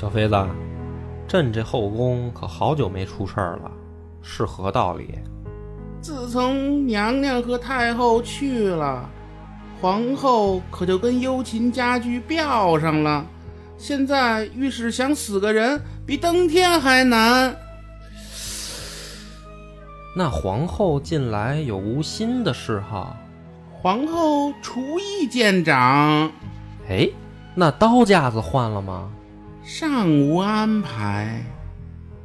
小妃子，朕这后宫可好久没出事儿了，是何道理？自从娘娘和太后去了，皇后可就跟幽琴家居吊上了。现在御史想死个人，比登天还难。那皇后近来有无新的嗜好？皇后厨艺见长，哎，那刀架子换了吗？尚无安排。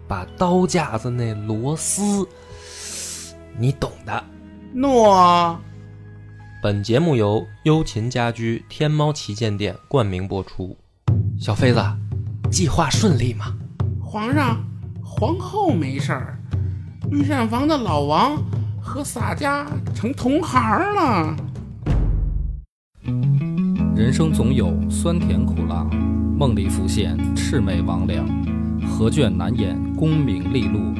把刀架子那螺丝，你懂的。诺。本节目由优琴家居天猫旗舰店冠名播出。小妃子，计划顺利吗？皇上，皇后没事儿。御膳房的老王和洒家成同行了。人生总有酸甜苦辣，梦里浮现魑魅魍魉，何卷难掩功名利禄，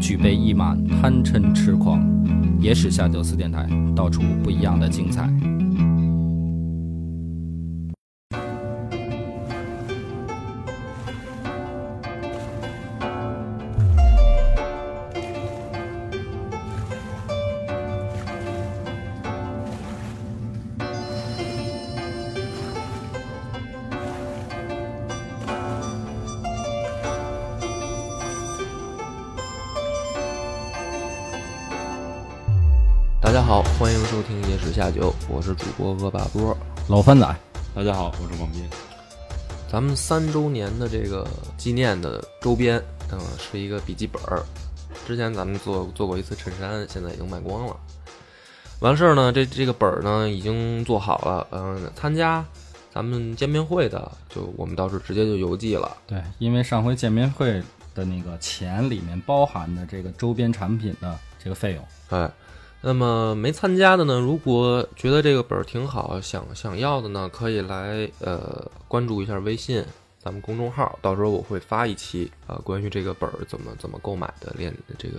举杯一满贪嗔痴狂。野史下酒四电台，道出不一样的精彩。听《野史下酒》，我是主播恶霸波。老番仔，大家好，我是广斌。咱们三周年的这个纪念的周边，嗯，是一个笔记本儿。之前咱们做做过一次衬衫，现在已经卖光了。完事儿呢，这这个本儿呢已经做好了，嗯，参加咱们见面会的，就我们到时候直接就邮寄了。对，因为上回见面会的那个钱里面包含的这个周边产品的这个费用，哎，那么没参加的呢，如果觉得这个本儿挺好，想想要的呢，可以来呃关注一下微信咱们公众号，到时候我会发一期啊、关于这个本儿怎么怎么购买的练这个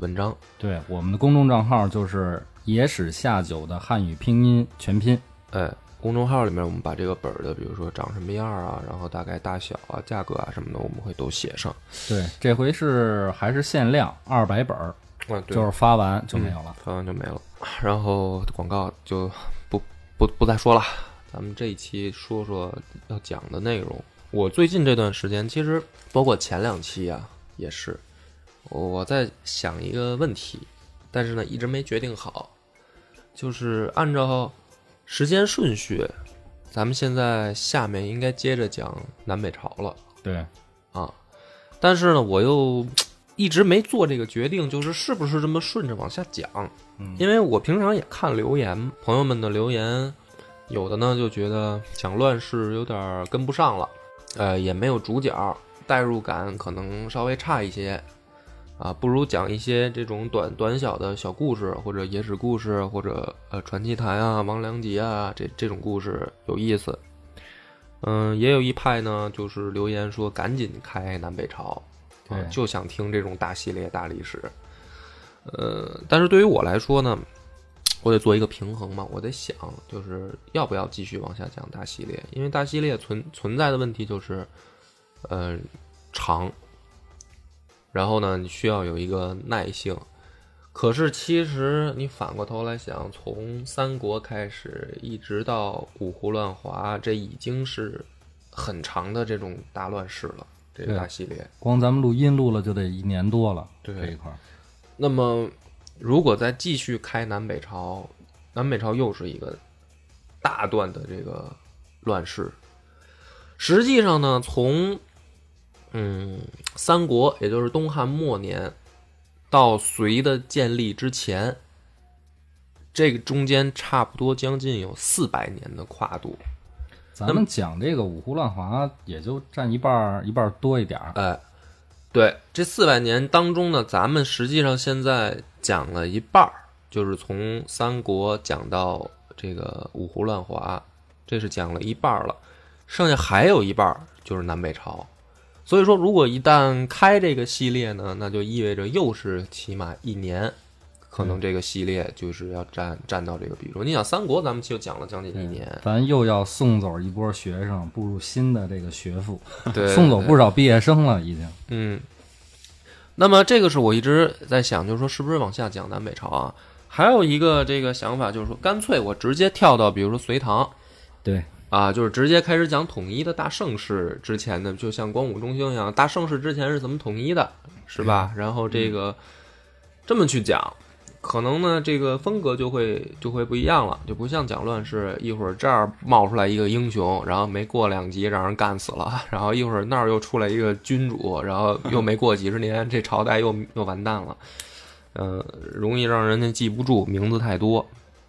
文章。对，我们的公众账号就是野史下酒的汉语拼音全拼。哎，公众号里面我们把这个本儿的，比如说长什么样啊，然后大概大小啊、价格啊什么的，我们会都写上。对，这回是还是限量二百本儿，啊，对就是发完就没有了。发完就没了。然后广告就不不不再说了，咱们这一期说说要讲的内容。我最近这段时间，其实包括前两期啊，也是我在想一个问题，但是呢一直没决定好，就是按照时间顺序，咱们现在下面应该接着讲南北朝了。对，啊，但是呢，我又一直没做这个决定，就是是不是这么顺着往下讲。嗯因为我平常也看留言，朋友们的留言，有的呢就觉得讲乱世有点儿跟不上了，呃，也没有主角，代入感可能稍微差一些，啊，不如讲一些这种短短小的小故事，或者野史故事，或者呃传奇谈啊、王良吉啊这这种故事有意思。嗯，也有一派呢，就是留言说赶紧开南北朝，啊，就想听这种大系列、大历史。呃，但是对于我来说呢，我得做一个平衡嘛，我得想，就是要不要继续往下讲大系列，因为大系列存存在的问题就是，呃，长，然后呢，你需要有一个耐性。可是其实你反过头来想，从三国开始一直到五胡乱华，这已经是很长的这种大乱世了，这个大系列。光咱们录音录了就得一年多了，对这一块儿。那么，如果再继续开南北朝，南北朝又是一个大段的这个乱世。实际上呢，从嗯三国，也就是东汉末年到隋的建立之前，这个中间差不多将近有四百年的跨度。咱们讲这个五胡乱华，也就占一半儿一半儿多一点儿。哎，对，这四百年当中呢，咱们实际上现在讲了一半儿，就是从三国讲到这个五胡乱华，这是讲了一半儿了，剩下还有一半儿就是南北朝。所以说，如果一旦开这个系列呢，那就意味着又是起码一年，可能这个系列就是要占占到这个比重。你想三国，咱们就讲了将近一年，咱又要送走一波学生，步入新的这个学府，对，送走不少毕业生了，已经。嗯。那么这个是我一直在想，就是说是不是往下讲南北朝啊？还有一个这个想法就是说，干脆我直接跳到比如说隋唐，对啊，就是直接开始讲统一的大盛世之前的，就像光武中兴一样，大盛世之前是怎么统一的，是吧？然后这个这么去讲，可能呢这个风格就会就会不一样了，就不像讲乱世，一会儿这儿冒出来一个英雄，然后没过两集让人干死了，然后一会儿那儿又出来一个君主，然后又没过几十年，这朝代又又完蛋了。呃，容易让人家记不住，名字太多，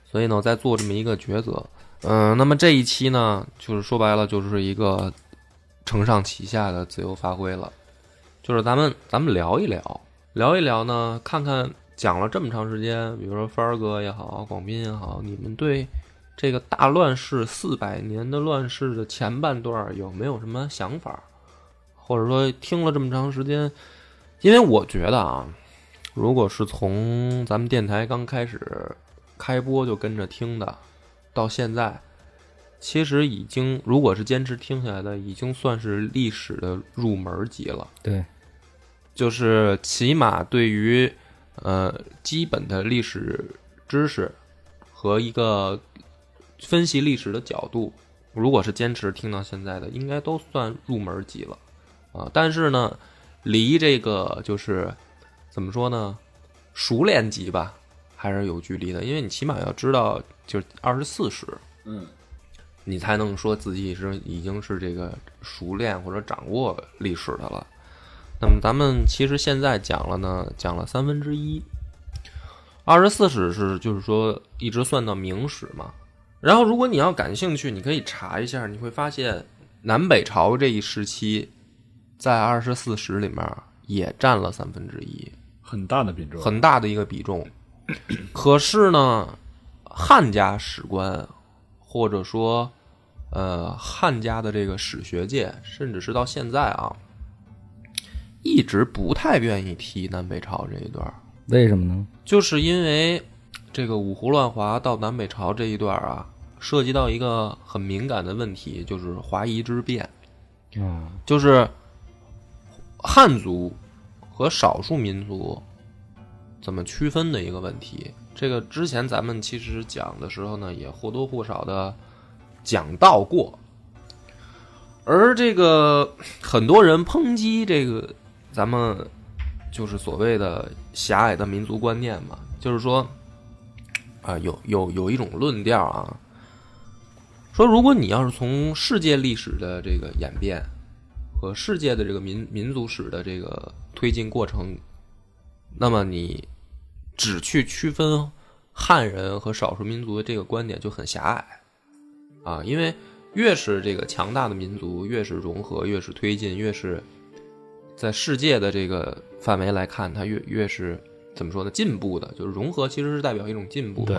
所以呢，我在做这么一个抉择。嗯、那么这一期呢，就是说白了，就是一个承上启下的自由发挥了，就是咱们咱们聊一聊，聊一聊呢，看看讲了这么长时间，比如说帆儿哥也好，广斌也好，你们对这个大乱世四百年的乱世的前半段有没有什么想法？或者说听了这么长时间，因为我觉得啊。如果是从咱们电台刚开始开播就跟着听的，到现在，其实已经如果是坚持听下来的，已经算是历史的入门级了。对，就是起码对于呃基本的历史知识和一个分析历史的角度，如果是坚持听到现在的，应该都算入门级了啊。但是呢，离这个就是。怎么说呢？熟练级吧，还是有距离的，因为你起码要知道，就是二十四史，嗯，你才能说自己是已经是这个熟练或者掌握历史的了。那么咱们其实现在讲了呢，讲了三分之一，二十四史是就是说一直算到明史嘛。然后如果你要感兴趣，你可以查一下，你会发现南北朝这一时期，在二十四史里面也占了三分之一。很大的比重，很大的一个比重。可是呢，汉家史官或者说呃汉家的这个史学界，甚至是到现在啊，一直不太愿意提南北朝这一段，为什么呢？就是因为这个五胡乱华到南北朝这一段啊，涉及到一个很敏感的问题，就是华夷之变，啊，就是汉族和少数民族怎么区分的一个问题。这个之前咱们其实讲的时候呢，也或多或少的讲到过。而这个很多人抨击这个咱们就是所谓的狭隘的民族观念嘛，就是说啊，有有有一种论调啊，说如果你要是从世界历史的这个演变和世界的这个民民族史的这个推进过程，那么你只去区分汉人和少数民族的这个观点就很狭隘啊，因为越是这个强大的民族，越是融合，越是推进，越是在世界的这个范围来看，它越越是怎么说呢？进步的，就是融合，其实是代表一种进步对。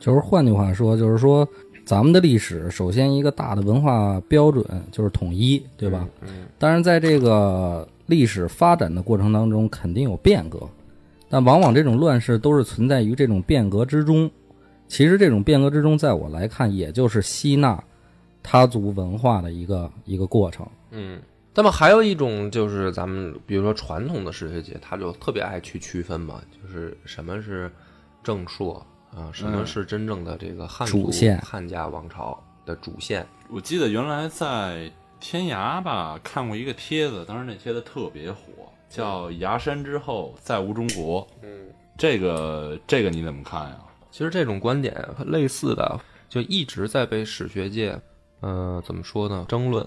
就是换句话说，就是说咱们的历史，首先一个大的文化标准就是统一，对吧？嗯，当然，在这个历史发展的过程当中，肯定有变革，但往往这种乱世都是存在于这种变革之中。其实，这种变革之中，在我来看，也就是吸纳他族文化的一个一个过程。嗯，那么还有一种就是咱们比如说传统的史学界，他就特别爱去区分嘛，就是什么是正朔啊，什么是真正的这个汉汉家王朝的主线。我记得原来在天涯吧看过一个帖子，当时那帖子特别火，叫“崖山之后再无中国”。嗯，这个这个你怎么看呀？其实这种观点类似的，就一直在被史学界，呃，怎么说呢，争论，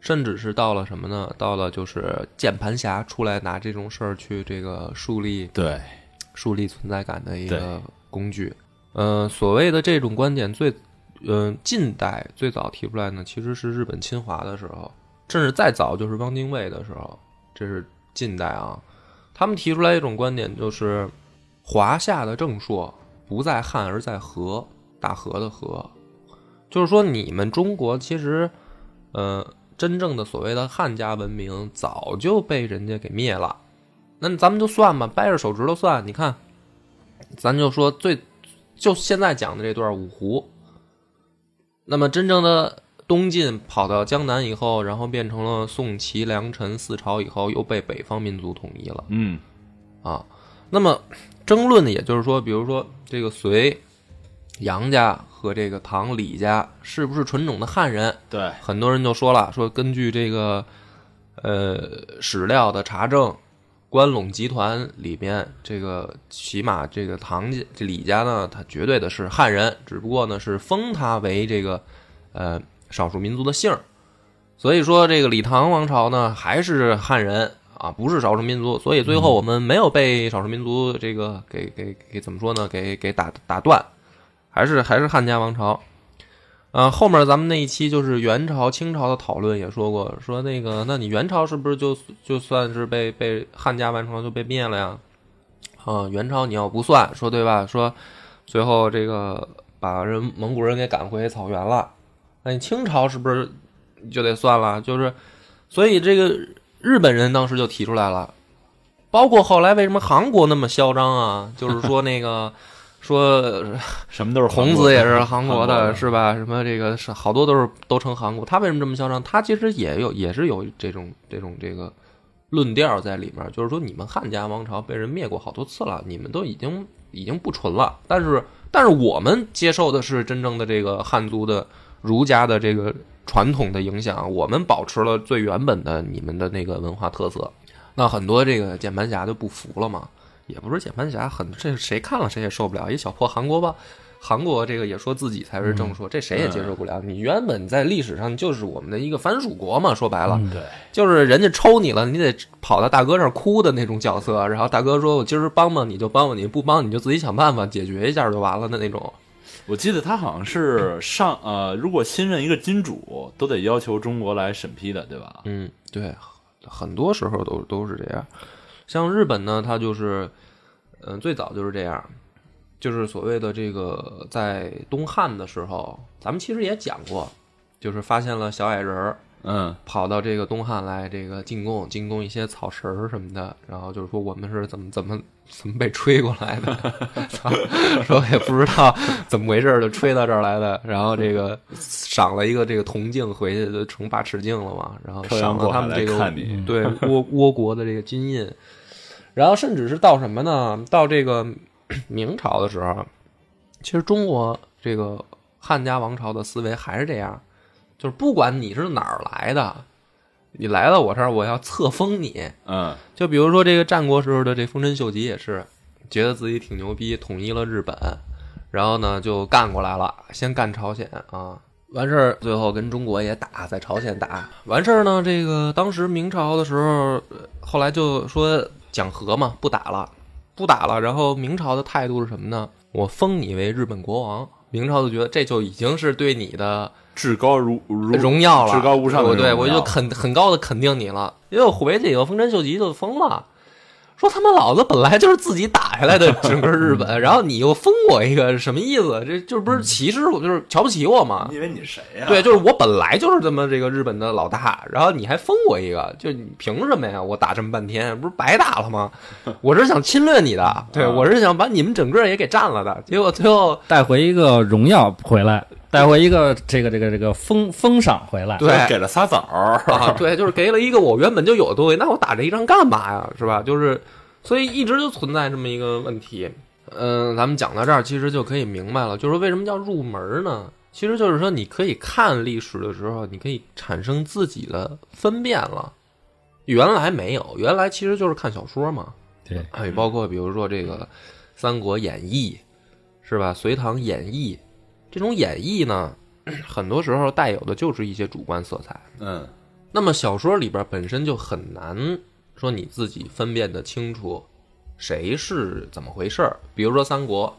甚至是到了什么呢？到了就是键盘侠出来拿这种事儿去这个树立对，树立存在感的一个工具。呃，所谓的这种观点最，呃，近代最早提出来呢，其实是日本侵华的时候，甚至再早就是汪精卫的时候，这是近代啊。他们提出来一种观点，就是华夏的正朔不在汉而在河，大河的河，就是说你们中国其实，呃，真正的所谓的汉家文明早就被人家给灭了。那咱们就算吧，掰着手指头算，你看，咱就说最就现在讲的这段五胡，那么真正的东晋跑到江南以后，然后变成了宋齐梁陈四朝以后，又被北方民族统一了嗯啊。那么争论的，也就是说，比如说这个隋杨家和这个唐李家是不是纯种的汉人？对，很多人就说了，说根据这个呃史料的查证，关陇集团里边这个起码这个唐家这李家呢，他绝对的是汉人，只不过呢是封他为这个呃少数民族的姓儿，所以说这个李唐王朝呢还是汉人啊，不是少数民族，所以最后我们没有被少数民族这个给给给怎么说呢？给给打打断，还是还是汉家王朝。呃，后面咱们那一期就是元朝、清朝的讨论也说过，说那个，那你元朝是不是就就算是被被汉家王朝就被灭了呀？啊，元朝你要不算，说对吧？说最后这个把人蒙古人给赶回草原了，那你清朝是不是就得算了？就是，所以这个日本人当时就提出来了，包括后来为什么韩国那么嚣张啊？就是说那个说什么都是 孔子也是韩国的，的，是吧？什么这个是好多都是都成韩国，他为什么这么嚣张？他其实也有也是有这种这种这个论调在里面，就是说你们汉家王朝被人灭过好多次了，你们都已经已经不纯了，但是但是我们接受的是真正的这个汉族的儒家的这个传统的影响，我们保持了最原本的你们的那个文化特色。那很多这个键盘侠就不服了嘛，也不是键盘侠，很这谁看了谁也受不了。一小破韩国吧，韩国这个也说自己才是正说，这谁也接受不了。你原本在历史上就是我们的一个藩属国嘛，说白了，对，就是人家抽你了，你得跑到大哥那儿哭的那种角色。然后大哥说：“我今儿帮帮你就帮帮你，不帮你就自己想办法解决一下就完了的那种。我记得他好像是上呃，如果新任一个金主，都得要求中国来审批的，对吧”？嗯，对，很多时候都都是这样。像日本呢，它就是，嗯、最早就是这样，就是所谓的这个在东汉的时候，咱们其实也讲过，就是发现了小矮人儿，嗯，跑到这个东汉来，这个进贡进贡一些草食儿什么的，然后就是说我们是怎么怎么怎么被吹过来的，操说也不知道怎么回事儿就吹到这儿来的，然后这个赏了一个这个铜镜回去就成八尺镜了嘛，然后赏了他们这个，对 倭倭国的这个金印，然后甚至是到什么呢？到这个 明朝的时候，其实中国这个汉家王朝的思维还是这样，就是不管你是哪儿来的，你来到我这儿，我要册封你。嗯，就比如说这个战国时候的这丰臣秀吉也是，觉得自己挺牛逼，统一了日本，然后呢就干过来了，先干朝鲜啊，完事儿最后跟中国也打，在朝鲜打完事儿呢，这个当时明朝的时候，呃后来就说讲和嘛，不打了，不打了，然后明朝的态度是什么呢？我封你为日本国王。明朝就觉得这就已经是对你的至高如如荣耀了，至高无上的我对我就肯很高的肯定你了。因为我回去以后，丰臣秀吉就疯了，说他妈老子本来就是自己打下来的 整个日本，然后你又封我一个，什么意思？这就是不是歧视我，就是瞧不起我吗？因为你谁呀、对，就是我本来就是这么这个日本的老大，然后你还封我一个，就你凭什么呀？我打这么半天，不是白打了吗？我是想侵略你的，对我是想把你们整个也给占了的，结果最后带回一个荣耀回来，带回一个这个这个这个封封赏回来。对给了仨枣儿啊，对，就是给了一个我原本就有的东西，那我打这一仗干嘛呀？是吧？就是，所以一直就存在这么一个问题。嗯、咱们讲到这儿，其实就可以明白了，就是为什么叫入门呢？其实就是说，你可以看历史的时候，你可以产生自己的分辨了。原来没有，原来其实就是看小说嘛，对，哎，包括比如说这个《三国演义》，是吧？《隋唐演义》这种演绎呢，很多时候带有的就是一些主观色彩。嗯那么小说里边本身就很难说你自己分辨得清楚谁是怎么回事儿。比如说《三国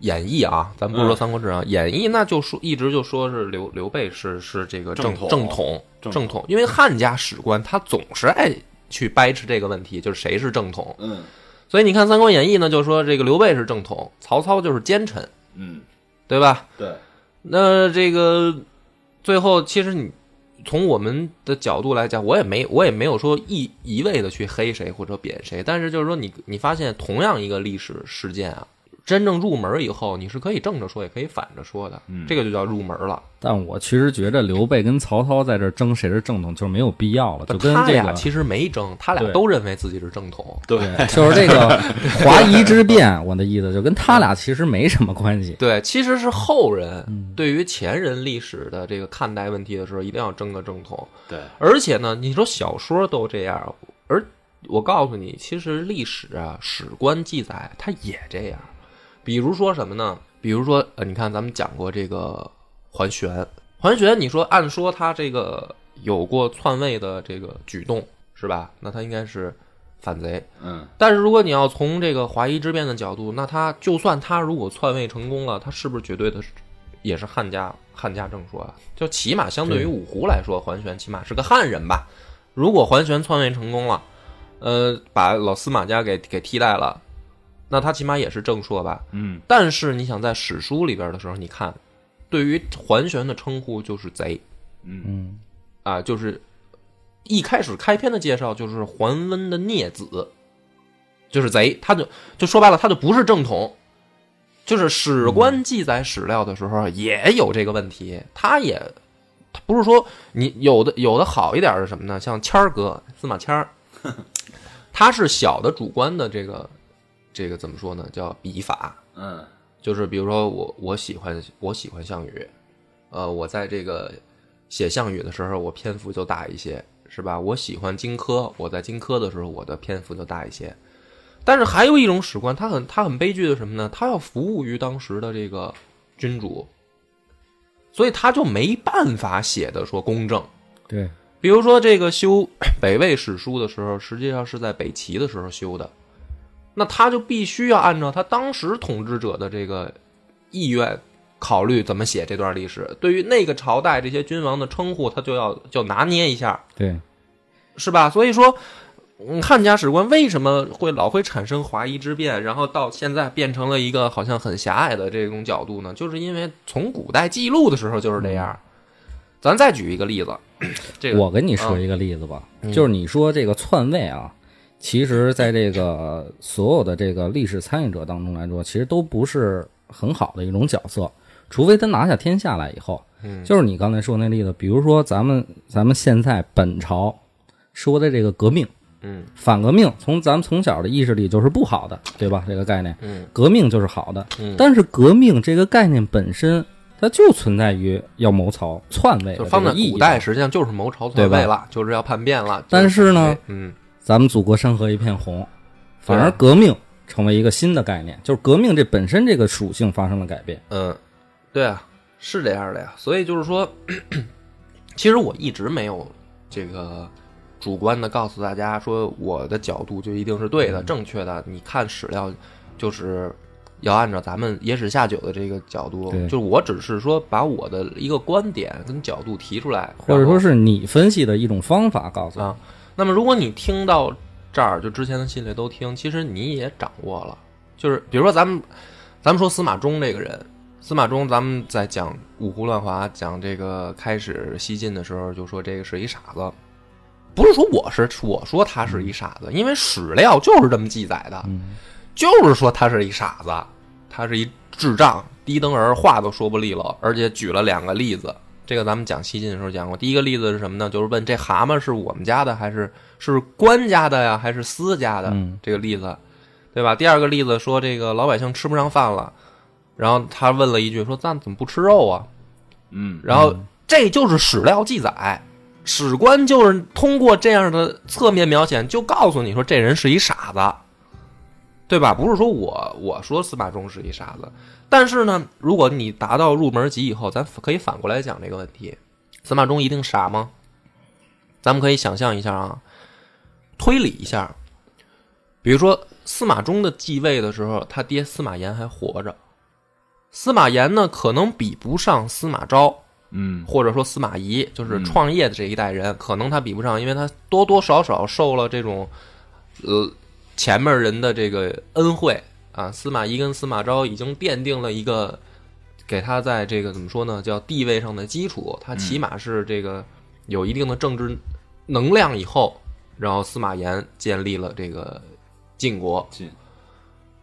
演义》啊，咱不是说《三国志》啊，演义》那就说一直就说是刘刘备是是这个正正统正统正正统，因为汉家史官他总是爱去掰扯这个问题，就是谁是正统。嗯所以你看《三国演义》呢，就说这个刘备是正统，曹操就是奸臣，嗯，对吧？对，那这个最后，其实你从我们的角度来讲，我也没我也没有说一一味的去黑谁或者贬谁，但是就是说你你发现同样一个历史事件啊，真正入门以后，你是可以正着说，也可以反着说的，嗯这个就叫入门了。但我其实觉得刘备跟曹操在这争谁是正统，就是没有必要了，就跟他这个俩其实没争，他俩都认为自己是正统。对，就是这个华夷之辩，我的意思就跟他俩其实没什么关系。对，其实是后人嗯对于前人历史的这个看待问题的时候，一定要争个正统。对，而且呢，你说小说都这样，而我告诉你，其实历史啊，史官记载它也这样。比如说什么呢？比如说，呃，你看咱们讲过这个桓玄，桓玄，你说按说他这个有过篡位的这个举动，是吧？那他应该是反贼。嗯，但是如果你要从这个华夷之变的角度，那他就算他如果篡位成功了，他是不是绝对的也是汉家汉家正说啊？就起码相对于五胡来说，桓玄起码是个汉人吧？如果桓玄篡位成功了，呃，把老司马家给给替代了，那他起码也是正朔吧？嗯，但是你想在史书里边的时候，你看，对于桓玄的称呼就是贼嗯，啊，就是一开始开篇的介绍就是桓温的孽子，就是贼，他就就说白了，他就不是正统。就是史官记载史料的时候也有这个问题，他也他不是说你有的有的好一点是什么呢？像谦儿哥司马迁儿，他是小的主观的这个这个怎么说呢？叫笔法，嗯，就是比如说我我喜欢我喜欢项羽，呃，我在这个写项羽的时候，我篇幅就大一些，是吧？我喜欢荆轲，我在荆轲的时候，我的篇幅就大一些。但是还有一种史官，他很他很悲剧的什么呢？他要服务于当时的这个君主，所以他就没办法写的说公正。对，比如说这个修 北魏史书的时候，实际上是在北齐的时候修的，那他就必须要按照他当时统治者的这个意愿考虑怎么写这段历史。对于那个朝代这些君王的称呼，他就要就拿捏一下，对，是吧？所以说，嗯，汉家史官为什么会老会产生华夷之辩，然后到现在变成了一个好像很狭隘的这种角度呢？就是因为从古代记录的时候就是这样。咱再举一个例子，这个我跟你说一个例子吧，嗯就是你说这个篡位啊，其实在这个所有的这个历史参与者当中来说，其实都不是很好的一种角色，除非他拿下天下来以后，嗯就是你刚才说那例子，比如说咱们咱们现在本朝说的这个革命。嗯反革命从咱们从小的意识里就是不好的，对吧？这个概念，嗯革命就是好的。嗯，但是革命这个概念本身，它就存在于要谋朝篡位的就放在古代，实际上就是谋朝篡位了，就是要叛变了。但是呢，嗯咱们祖国山河一片红，反而革命成为一个新的概念，就是革命这本身这个属性发生了改变。嗯，对啊，是这样的呀。所以就是说，其实我一直没有这个主观的告诉大家说我的角度就一定是对的、正确的。你看史料，就是要按照咱们野史下酒的这个角度，就是我只是说把我的一个观点跟角度提出来，或者说是你分析的一种方法，告诉你。啊。那么，如果你听到这儿，就之前的系列都听，其实你也掌握了。就是比如说咱们，咱们说司马衷这个人，司马衷，咱们在讲五胡乱华、讲这个开始西晋的时候，就说这个是一傻子。不是说我是我说他是一傻子，因为史料就是这么记载的，嗯就是说他是一傻子，他是一智障、低等儿，话都说不利落，而且举了两个例子。这个咱们讲西晋的时候讲过。第一个例子是什么呢？就是问这蛤蟆是我们家的还是是官家的呀，还是私家的？嗯这个例子，对吧？第二个例子说这个老百姓吃不上饭了，然后他问了一句说：“咱怎么不吃肉啊？”嗯，然后这就是史料记载，史官就是通过这样的侧面描写，就告诉你说这人是一傻子，对吧？不是说我我说司马衷是一傻子，但是呢，如果你达到入门级以后，咱可以反过来讲这个问题：司马衷一定傻吗？咱们可以想象一下啊，推理一下，比如说司马衷的继位的时候，他爹司马炎还活着。司马炎呢，可能比不上司马昭，嗯，或者说司马懿，就是嗯创业的这一代人，可能他比不上，因为他多多少少受了这种，呃，前面人的这个恩惠啊。司马懿跟司马昭已经奠定了一个给他在这个怎么说呢，叫地位上的基础，他起码是这个有一定的政治能量以后，然后司马炎建立了这个晋国，晋，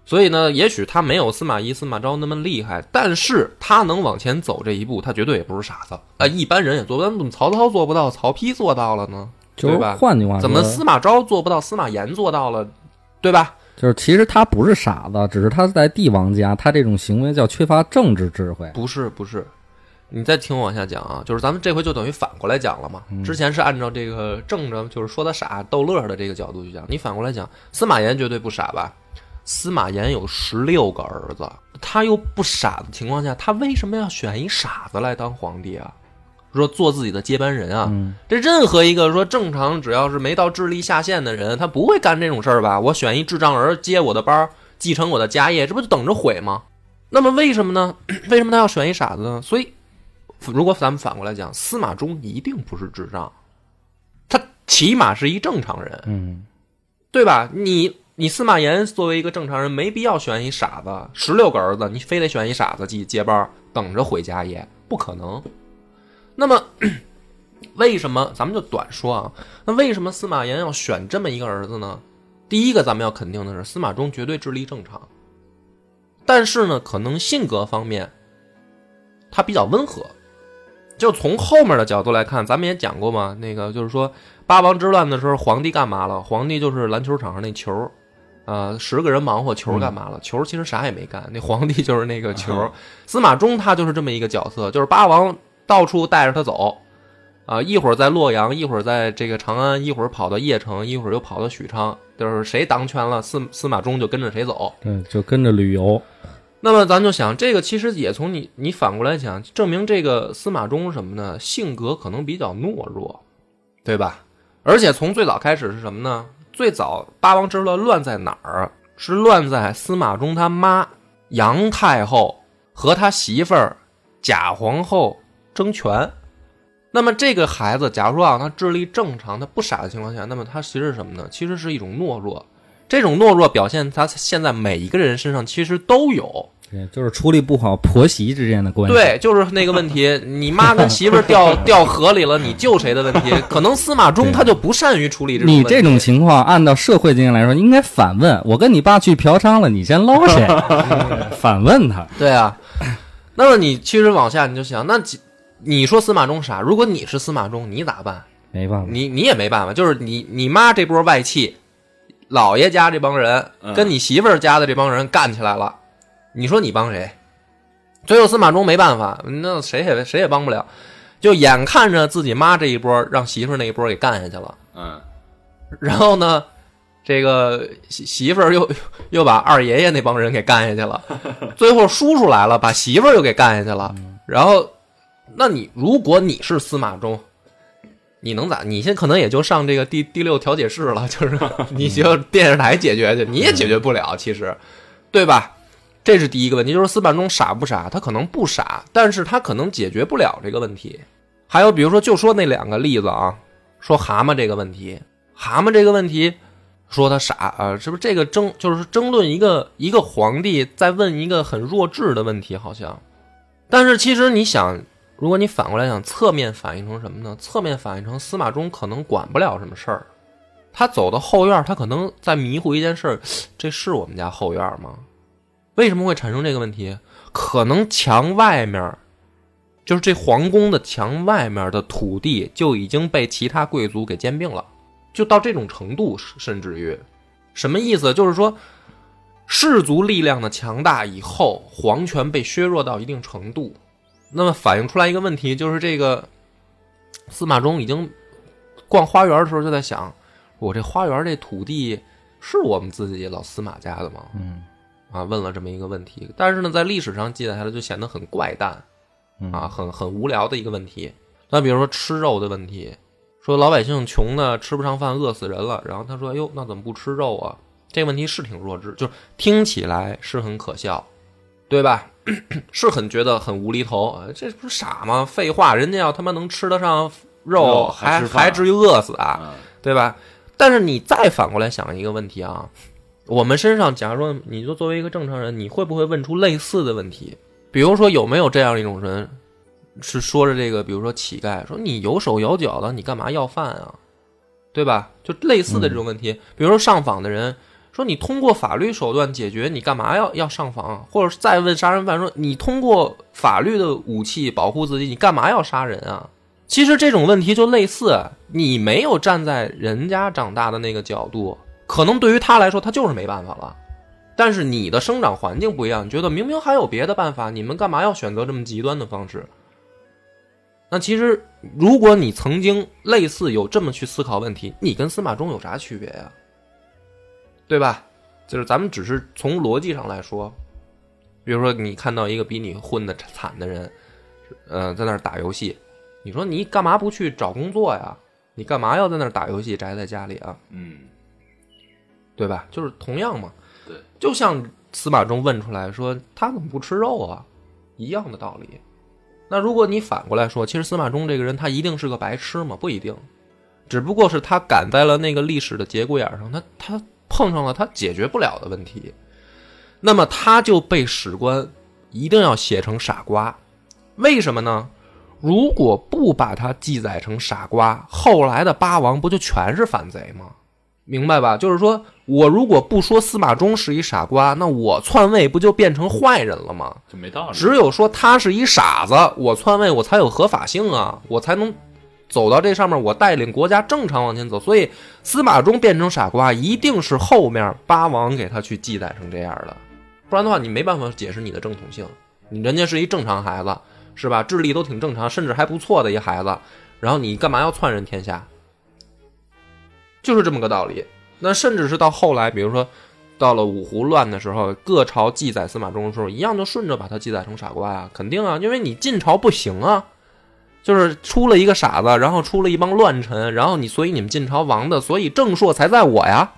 所以呢，也许他没有司马懿、司马昭那么厉害，但是他能往前走这一步，他绝对也不是傻子啊、一般人也做不到，怎么曹操做不到，曹丕做到了呢？对吧换句话说，怎么司马昭做不到，司马炎做到了，对吧？就是其实他不是傻子，只是他在帝王家，他这种行为叫缺乏政治智慧。不是不是，你再听我往下讲啊，就是咱们这回就等于反过来讲了嘛。之前是按照这个正着，就是说他傻逗乐的这个角度去讲，你反过来讲，司马炎绝对不傻吧？司马炎有十六个儿子，他又不傻的情况下，他为什么要选一傻子来当皇帝啊？说做自己的接班人啊？嗯，这任何一个说正常，只要是没到智力下限的人，他不会干这种事儿吧？我选一智障儿接我的班，继承我的家业，这不就等着毁吗？那么为什么呢？为什么他要选一傻子呢？所以，如果咱们反过来讲，司马衷一定不是智障，他起码是一正常人，嗯，对吧？你你司马炎作为一个正常人，没必要选一傻子，十六个儿子，你非得选一傻子继接班，等着毁家业，不可能。那么，为什么咱们就短说啊？那为什么司马炎要选这么一个儿子呢？第一个，咱们要肯定的是，司马衷绝对智力正常，但是呢，可能性格方面，他比较温和。就从后面的角度来看，咱们也讲过嘛，那个就是说八王之乱的时候，皇帝干嘛了？皇帝就是篮球场上那球，呃、十个人忙活，球干嘛了？球其实啥也没干，那皇帝就是那个球。司马衷他就是这么一个角色，就是八王到处带着他走，啊、一会儿在洛阳，一会儿在这个长安，一会儿跑到邺城，一会儿又跑到许昌，就是谁当权了，司司马衷就跟着谁走。嗯，就跟着旅游。那么咱就想，这个其实也从你你反过来想，证明这个司马衷什么呢？性格可能比较懦弱，对吧？而且从最早开始是什么呢？最早八王之乱乱在哪儿？是乱在司马衷他妈杨太后和他媳妇儿贾皇后争权。那么这个孩子，假如说啊，他智力正常，他不傻的情况下，那么他其实是什么呢？其实是一种懦弱。这种懦弱表现，他现在每一个人身上其实都有。对，就是处理不好婆媳之间的关系。，对，就是那个问题，你妈跟媳妇儿掉掉河里了，你救谁的问题？可能司马衷他就不善于处理这种问题。你这种情况，按照社会经验来说，应该反问：我跟你爸去嫖娼了，你先捞谁？反问他。对啊，那么你其实往下你就想，那几你说司马衷傻，如果你是司马衷，你咋办？没办法，你你也没办法，就是你你妈这波外戚，老爷家这帮人嗯跟你媳妇儿家的这帮人干起来了，你说你帮谁？最后司马衷没办法，那谁也谁也帮不了，就眼看着自己妈这一波让媳妇儿那一波给干下去了，嗯，然后呢，这个媳媳妇儿又又把二爷爷那帮人给干下去了，最后叔叔来了，把媳妇儿又给干下去了。然后，那你如果你是司马衷，你能咋？你现在可能也就上这个第第六调解室了，就是 你就电视台解决去，你也解决不了，其实，对吧？这是第一个问题，就是司马衷傻不傻？他可能不傻，但是他可能解决不了这个问题。还有比如说，就说那两个例子啊，说蛤蟆这个问题，蛤蟆这个问题，说他傻啊，是不是这个争就是争论一个一个皇帝在问一个很弱智的问题，好像。但是其实你想，如果你反过来想，侧面反映成什么呢？侧面反映成司马衷可能管不了什么事儿，他走到后院，他可能在迷糊一件事，这是我们家后院吗？为什么会产生这个问题？可能墙外面，就是这皇宫的墙外面的土地就已经被其他贵族给兼并了，就到这种程度，甚至于什么意思？就是说，氏族力量的强大以后，皇权被削弱到一定程度，那么反映出来一个问题，就是这个司马衷已经逛花园的时候就在想，我这花园这土地是我们自己老司马家的吗？嗯啊，问了这么一个问题，但是呢，在历史上记载下来就显得很怪诞，嗯啊，很很无聊的一个问题。那比如说吃肉的问题，说老百姓穷的吃不上饭，饿死人了，然后他说：“哎呦，那怎么不吃肉啊？”这个问题是挺弱智，就是听起来是很可笑，对吧？是很觉得很无厘头啊，这不是傻吗？废话，人家要他妈能吃得上肉，肉还还还至于饿死啊？嗯对吧？但是你再反过来想一个问题啊，我们身上，假如说你就作为一个正常人，你会不会问出类似的问题？比如说有没有这样一种人，是说着这个，比如说乞丐，说你有手有脚的，你干嘛要饭啊？对吧？就类似的这种问题，比如说上访的人说你通过法律手段解决，你干嘛要要上访？或者再问杀人犯说，你通过法律的武器保护自己，你干嘛要杀人啊？其实这种问题就类似，你没有站在人家长大的那个角度，可能对于他来说，他就是没办法了。但是你的生长环境不一样，你觉得明明还有别的办法，你们干嘛要选择这么极端的方式？那其实，如果你曾经类似有这么去思考问题，你跟司马衷有啥区别呀？对吧？就是咱们只是从逻辑上来说，比如说你看到一个比你混的惨的人，呃，在那儿打游戏，你说你干嘛不去找工作呀？你干嘛要在那儿打游戏宅在家里啊？嗯，对吧？就是同样嘛。对，就像司马衷问出来说他怎么不吃肉啊，一样的道理。那如果你反过来说，其实司马衷这个人他一定是个白痴吗？不一定，只不过是他赶在了那个历史的节骨眼上，他他碰上了他解决不了的问题，那么他就被史官一定要写成傻瓜。为什么呢？如果不把他记载成傻瓜，后来的八王不就全是反贼吗？明白吧？就是说我如果不说司马衷是一傻瓜，那我篡位不就变成坏人了吗？就没道理。只有说他是一傻子，我篡位我才有合法性啊，我才能走到这上面，我带领国家正常往前走。所以司马衷变成傻瓜，一定是后面八王给他去记载成这样的，不然的话你没办法解释你的正统性。你人家是一正常孩子，是吧？智力都挺正常，甚至还不错的一孩子，然后你干嘛要篡人天下？就是这么个道理。那甚至是到后来，比如说到了五胡乱的时候，各朝记载司马衷的时候，一样就顺着把他记载成傻瓜啊，肯定啊，因为你晋朝不行啊，就是出了一个傻子，然后出了一帮乱臣，然后你所以你们晋朝亡的，所以正朔才在我呀，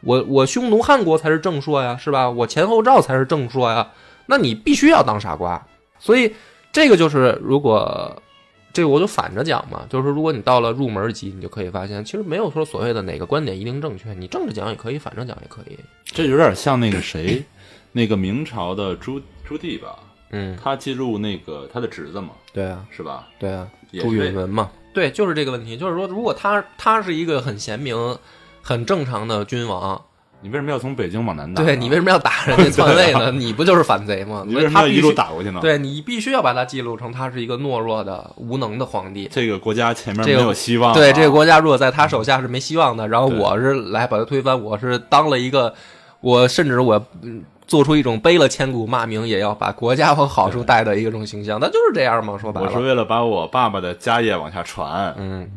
我我匈奴汉国才是正朔呀，是吧？我前后赵才是正朔呀，那你必须要当傻瓜，所以这个就是如果。这个我就反着讲嘛，就是，如果你到了入门级，你就可以发现，其实没有说所谓的哪个观点一定正确，你正着讲也可以，反着讲也可以。这有点像那个谁，那个明朝的朱朱棣吧，嗯，他记录那个他的侄子嘛，对啊，是吧？对啊，朱也是允文嘛，对，就是这个问题，就是说，如果他他是一个很贤明、很正常的君王，你为什么要从北京往南打？对你为什么要打人家篡位呢？你不就是反贼吗？你为什么要一路所以他必须？打过去呢？，对你必须要把他记录成他是一个懦弱的、无能的皇帝。这个国家前面没有希望啊。对这个国家，如果在他手下是没希望的，然后我是来把他推翻，我是当了一个，我甚至我嗯做出一种背了千古骂名也要把国家往好处带的一种形象，那就是这样嘛。说白了，我是为了把我爸爸的家业往下传。嗯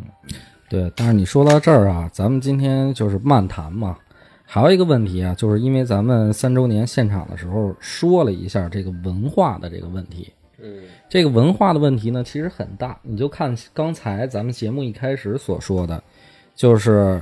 对，但是你说到这儿啊，咱们今天就是漫谈嘛。还有一个问题啊，就是因为咱们三周年现场的时候说了一下这个文化的这个问题。嗯这个文化的问题呢，其实很大。你就看刚才咱们节目一开始所说的，就是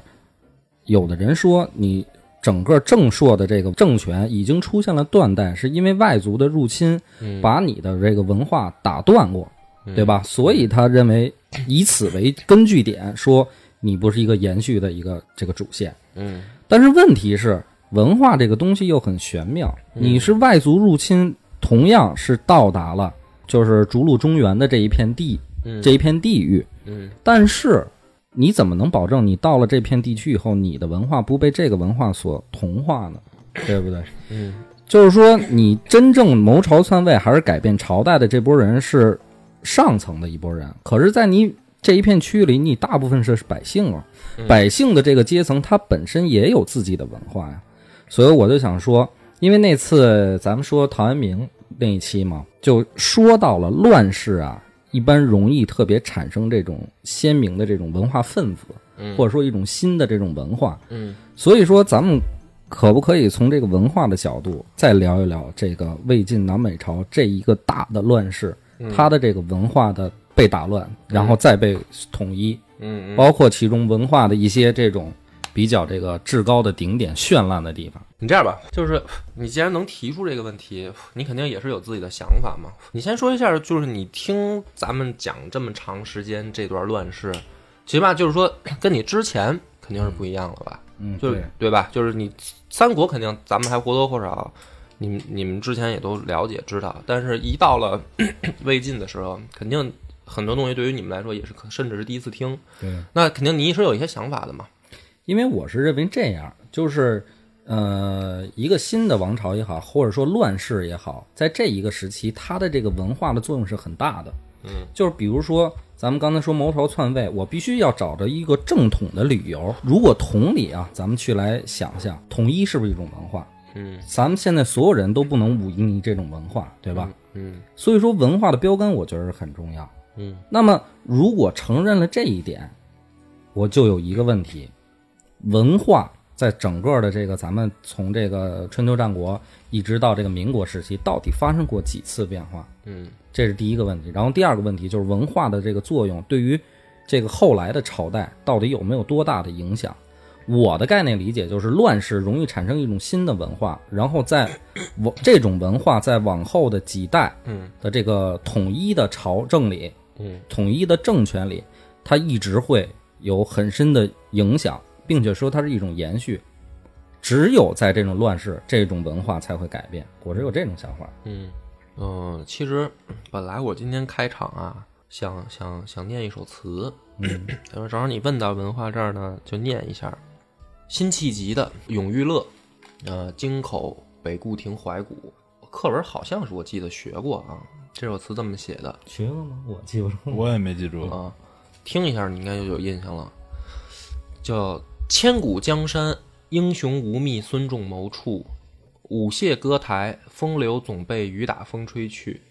有的人说你整个正朔的这个政权已经出现了断代，是因为外族的入侵嗯，把你的这个文化打断过，嗯对吧？所以他认为以此为根据点，说你不是一个延续的一个这个主线。嗯但是问题是，文化这个东西又很玄妙。嗯你是外族入侵，同样是到达了就是逐鹿中原的这一片地，嗯这一片地域，嗯但是你怎么能保证你到了这片地区以后，你的文化不被这个文化所同化呢？对不对？嗯就是说，你真正谋朝篡位还是改变朝代的这波人是上层的一波人，可是，在你这一片区域里，你大部分是百姓啊，百姓的这个阶层，他本身也有自己的文化呀。所以我就想说，因为那次咱们说陶渊明那一期嘛，就说到了乱世啊，一般容易特别产生这种鲜明的这种文化分子，嗯。或者说一种新的这种文化。嗯。所以说，咱们可不可以从这个文化的角度再聊一聊这个魏晋南北朝这一个大的乱世，嗯。它的这个文化的被打乱，然后再被统一，嗯。包括其中文化的一些这种比较这个至高的顶点、绚烂的地方。你这样吧，就是你既然能提出这个问题，你肯定也是有自己的想法嘛。你先说一下，就是你听咱们讲这么长时间这段乱世，起码就是说 跟你之前肯定是不一样了吧？嗯，就是对吧？就是你三国肯定咱们还或多或少，你们你们之前也都了解知道，但是一到了 魏晋的时候，肯定很多东西对于你们来说也是甚至是第一次听，对，那肯定你是有一些想法的嘛。因为我是认为这样，就是呃，一个新的王朝也好，或者说乱世也好，在这一个时期，它的这个文化的作用是很大的。嗯，就是比如说，咱们刚才说谋朝篡位，我必须要找着一个正统的理由。如果同理啊，咱们去来想象，统一是不是一种文化？嗯咱们现在所有人都不能忤逆这种文化，对吧？嗯所以说，文化的标杆，我觉得是很重要。嗯那么，如果承认了这一点，我就有一个问题：文化在整个的这个咱们从这个春秋战国一直到这个民国时期，到底发生过几次变化？嗯这是第一个问题。然后第二个问题就是文化的这个作用对于这个后来的朝代到底有没有多大的影响？我的概念理解就是，乱世容易产生一种新的文化，然后在往这种文化在往后的几代嗯的这个统一的朝政里、嗯统一的政权里，它一直会有很深的影响，并且说它是一种延续。只有在这种乱世，这种文化才会改变。我是有这种想法。嗯嗯，其实本来我今天开场啊，想想想念一首词，嗯，但是正好你问到文化这儿呢，就念一下辛弃疾的《永遇乐》，呃，京口北固亭怀古，课文好像是我记得学过啊，这首词这么写的，学了吗？我记不住。我也没记住。啊，听一下你应该就有印象了，叫“千古江山，英雄无觅孙仲谋处。舞榭歌台，风流总被雨打风吹去。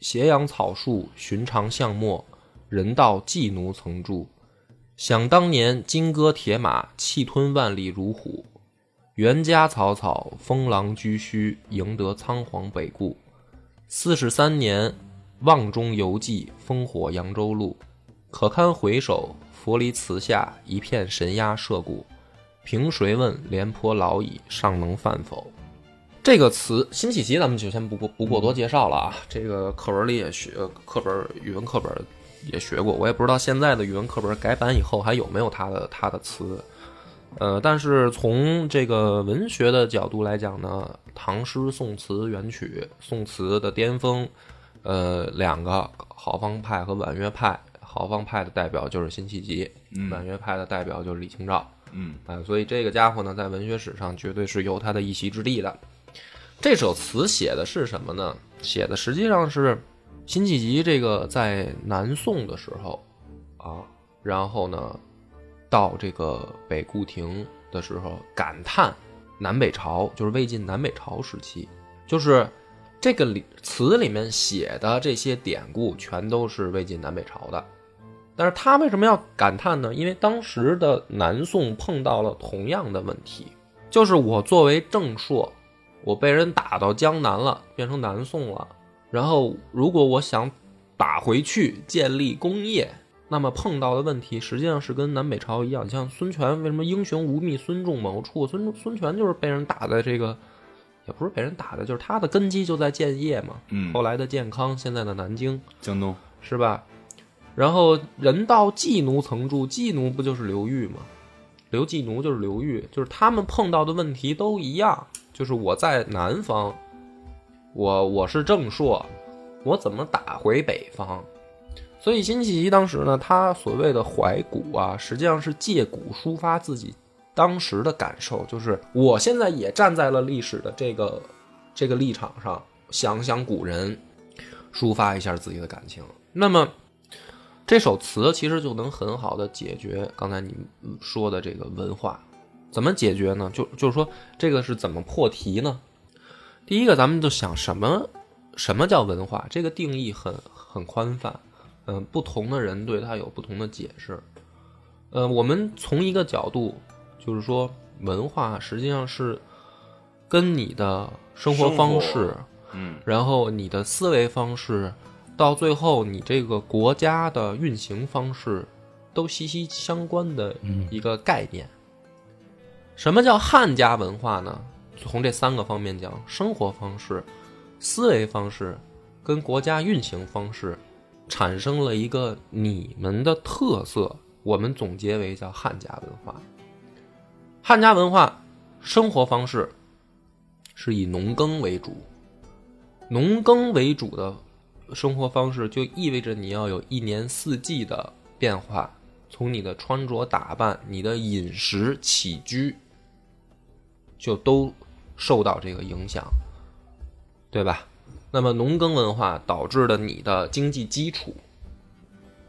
斜阳草树，寻常巷陌，人道寄奴曾住。想当年，金戈铁马，气吞万里如虎。袁家草草，封狼居胥，赢得仓皇北顾。四十三年，望中犹记，烽火扬州路。可堪回首，佛离祠下，一片神鸦社鼓。凭谁问，廉颇老矣，尚能饭否？这个词，辛弃疾咱们就先不过不过多介绍了啊。这个课文里也学，课本语文课本也学过，我也不知道现在的语文课本改版以后还有没有他的他的词。呃，但是从这个文学的角度来讲呢，唐诗宋词元曲，宋词的巅峰，呃，两个豪放派和婉约派。豪放派的代表就是辛弃疾，嗯婉约派的代表就是李清照。嗯啊，所以这个家伙呢，在文学史上绝对是有他的一席之地的。这首词写的是什么呢？写的实际上是辛弃疾这个在南宋的时候啊，然后呢，到这个北固亭的时候，感叹南北朝，就是魏晋南北朝时期，就是这个里词里面写的这些典故，全都是魏晋南北朝的。但是他为什么要感叹呢？因为当时的南宋碰到了同样的问题，就是我作为正朔，我被人打到江南了，变成南宋了。然后如果我想打回去建立功业，那么碰到的问题实际上是跟南北朝一样。像孙权为什么英雄无觅孙仲谋处？孙孙权就是被人打的这个，也不是被人打的，就是他的根基就在建业嘛。嗯，后来的建康，现在的南京，江东，是吧？然后人道寄奴曾住，寄奴不就是刘裕吗？刘寄奴就是刘裕，就是他们碰到的问题都一样，就是我在南方，我我是正朔，我怎么打回北方？所以辛弃疾当时呢，他所谓的怀古啊，实际上是借古抒发自己当时的感受，就是我现在也站在了历史的这个这个立场上，想想古人，抒发一下自己的感情。那么这首词其实就能很好的解决刚才你说的这个文化，怎么解决呢？就就是说这个是怎么破题呢？第一个，咱们就想什么什么叫文化？这个定义很很宽泛，嗯、不同的人对它有不同的解释。呃，我们从一个角度，就是说文化实际上是跟你的生活方式，嗯然后你的思维方式，到最后你这个国家的运行方式，都息息相关的一个概念。什么叫汉家文化呢？从这三个方面讲：生活方式、思维方式跟国家运行方式，产生了一个你们的特色，我们总结为叫汉家文化。汉家文化生活方式是以农耕为主，农耕为主的生活方式，就意味着你要有一年四季的变化，从你的穿着打扮、你的饮食起居，就都受到这个影响，对吧？那么农耕文化导致的你的经济基础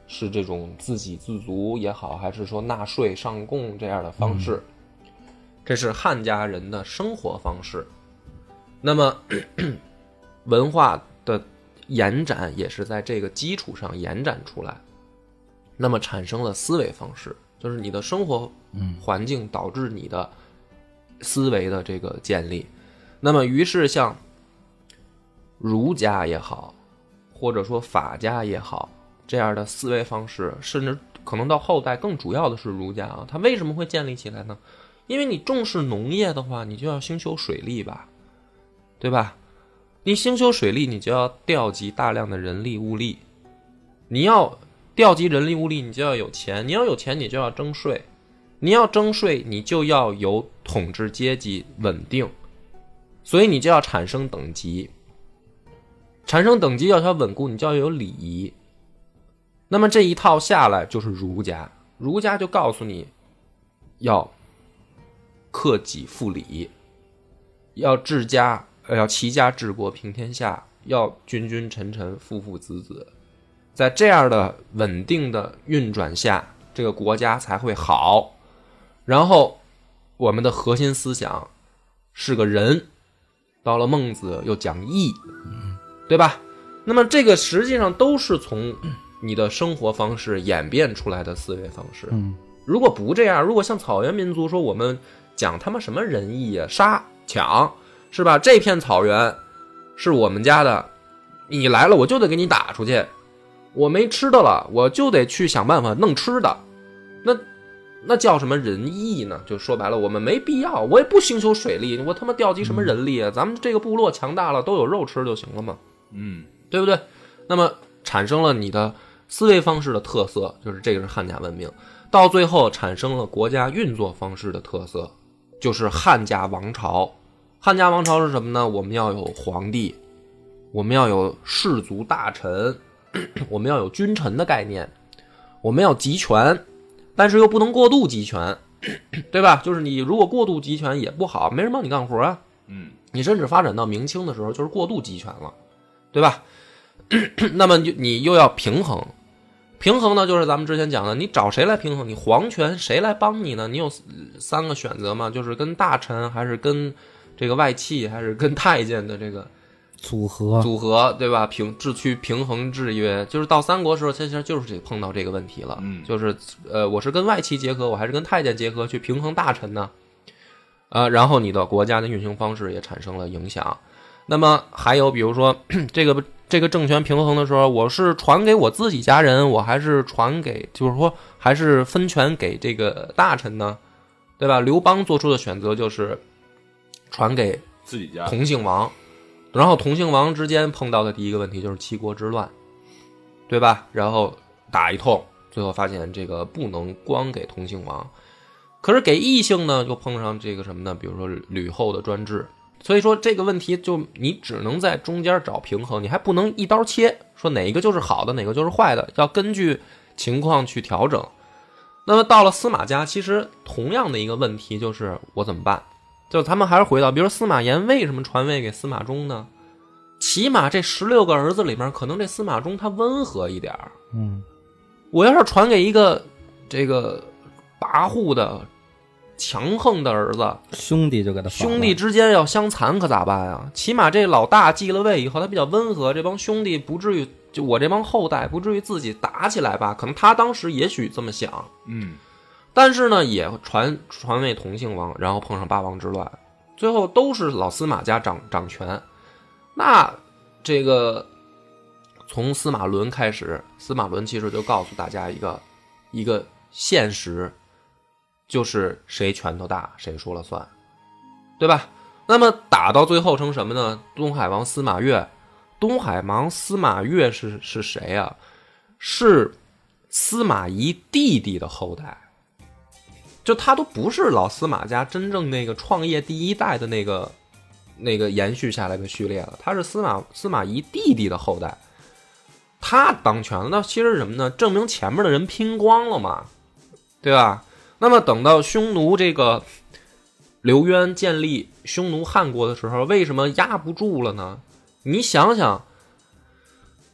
是这种自给自足也好，还是说纳税上贡这样的方式，这是汉家人的生活方式。那么 文化的延展也是在这个基础上延展出来，那么产生了思维方式，就是你的生活环境导致你的思维的这个建立。那么于是像儒家也好，或者说法家也好，这样的思维方式，甚至可能到后代更主要的是儒家啊，它为什么会建立起来呢？因为你重视农业的话，你就要兴修水利吧，对吧？你兴修水利，你就要调集大量的人力物力，你要调集人力物力，你就要有钱，你要有钱，你就要征税，你要征税，你就要有统治阶级稳定，所以你就要产生等级。产生等级要想稳固，你就要有礼仪。那么这一套下来就是儒家，儒家就告诉你，要克己复礼，要治家，要齐家治国平天下，要君君臣臣父父子子，在这样的稳定的运转下，这个国家才会好。然后我们的核心思想是个人，到了孟子又讲义。对吧？那么这个实际上都是从你的生活方式演变出来的思维方式。嗯，如果不这样，如果像草原民族说我们讲他妈什么仁义啊，杀抢是吧？这片草原是我们家的，你来了我就得给你打出去，我没吃的了，我就得去想办法弄吃的，那那叫什么仁义呢？就说白了，我们没必要，我也不兴修水利，我他妈调集什么人力啊？咱们这个部落强大了，都有肉吃就行了嘛。嗯，对不对？那么产生了你的思维方式的特色，就是这个是汉家文明。到最后产生了国家运作方式的特色，就是汉家王朝。汉家王朝是什么呢？我们要有皇帝，我们要有士族大臣，我们要有君臣的概念，我们要集权，但是又不能过度集权，对吧？就是你如果过度集权也不好，没人帮你干活啊。嗯，你甚至发展到明清的时候，就是过度集权了。对吧？那么你你又要平衡，平衡呢，就是咱们之前讲的，你找谁来平衡？你皇权谁来帮你呢？你有三个选择嘛，就是跟大臣，还是跟这个外戚，还是跟太监的这个组合组合，对吧？平制去平衡制约，就是到三国时候，其实就是得碰到这个问题了。嗯就是呃，我是跟外戚结合，我还是跟太监结合去平衡大臣呢？呃，然后你的国家的运行方式也产生了影响。那么还有比如说这个这个政权平衡的时候，我是传给我自己家人，我还是传给，就是说还是分权给这个大臣呢，对吧？刘邦做出的选择就是传给自己家同姓王，然后同姓王之间碰到的第一个问题就是七国之乱，对吧？然后打一通，最后发现这个不能光给同姓王，可是给异姓呢，又碰上这个什么呢？比如说吕后的专制，所以说这个问题就你只能在中间找平衡，你还不能一刀切，说哪个就是好的，哪个就是坏的，要根据情况去调整。那么到了司马家，其实同样的一个问题就是我怎么办？就咱们还是回到，比如说司马炎为什么传位给司马衷呢？起码这十六个儿子里面，可能这司马衷他温和一点儿。嗯，我要是传给一个这个跋扈的、强横的儿子，兄弟就给他兄弟之间要相残，可咋办呀？起码这老大继了位以后，他比较温和，这帮兄弟不至于，就我这帮后代不至于自己打起来吧？可能他当时也许这么想，嗯但是呢，也传传位同姓王，然后碰上八王之乱，最后都是老司马家掌掌权。那这个从司马伦开始，司马伦其实就告诉大家一个一个现实，就是谁拳头大谁说了算，对吧？那么打到最后成什么呢？东海王司马越，东海王司马越是是谁啊？是司马懿弟弟的后代。就他都不是老司马家真正那个创业第一代的那个那个延续下来的序列了，他是司马司马懿弟弟的后代，他当权了，那其实什么呢？证明前面的人拼光了嘛，对吧？那么等到匈奴这个刘渊建立匈奴汉国的时候，为什么压不住了呢？你想想，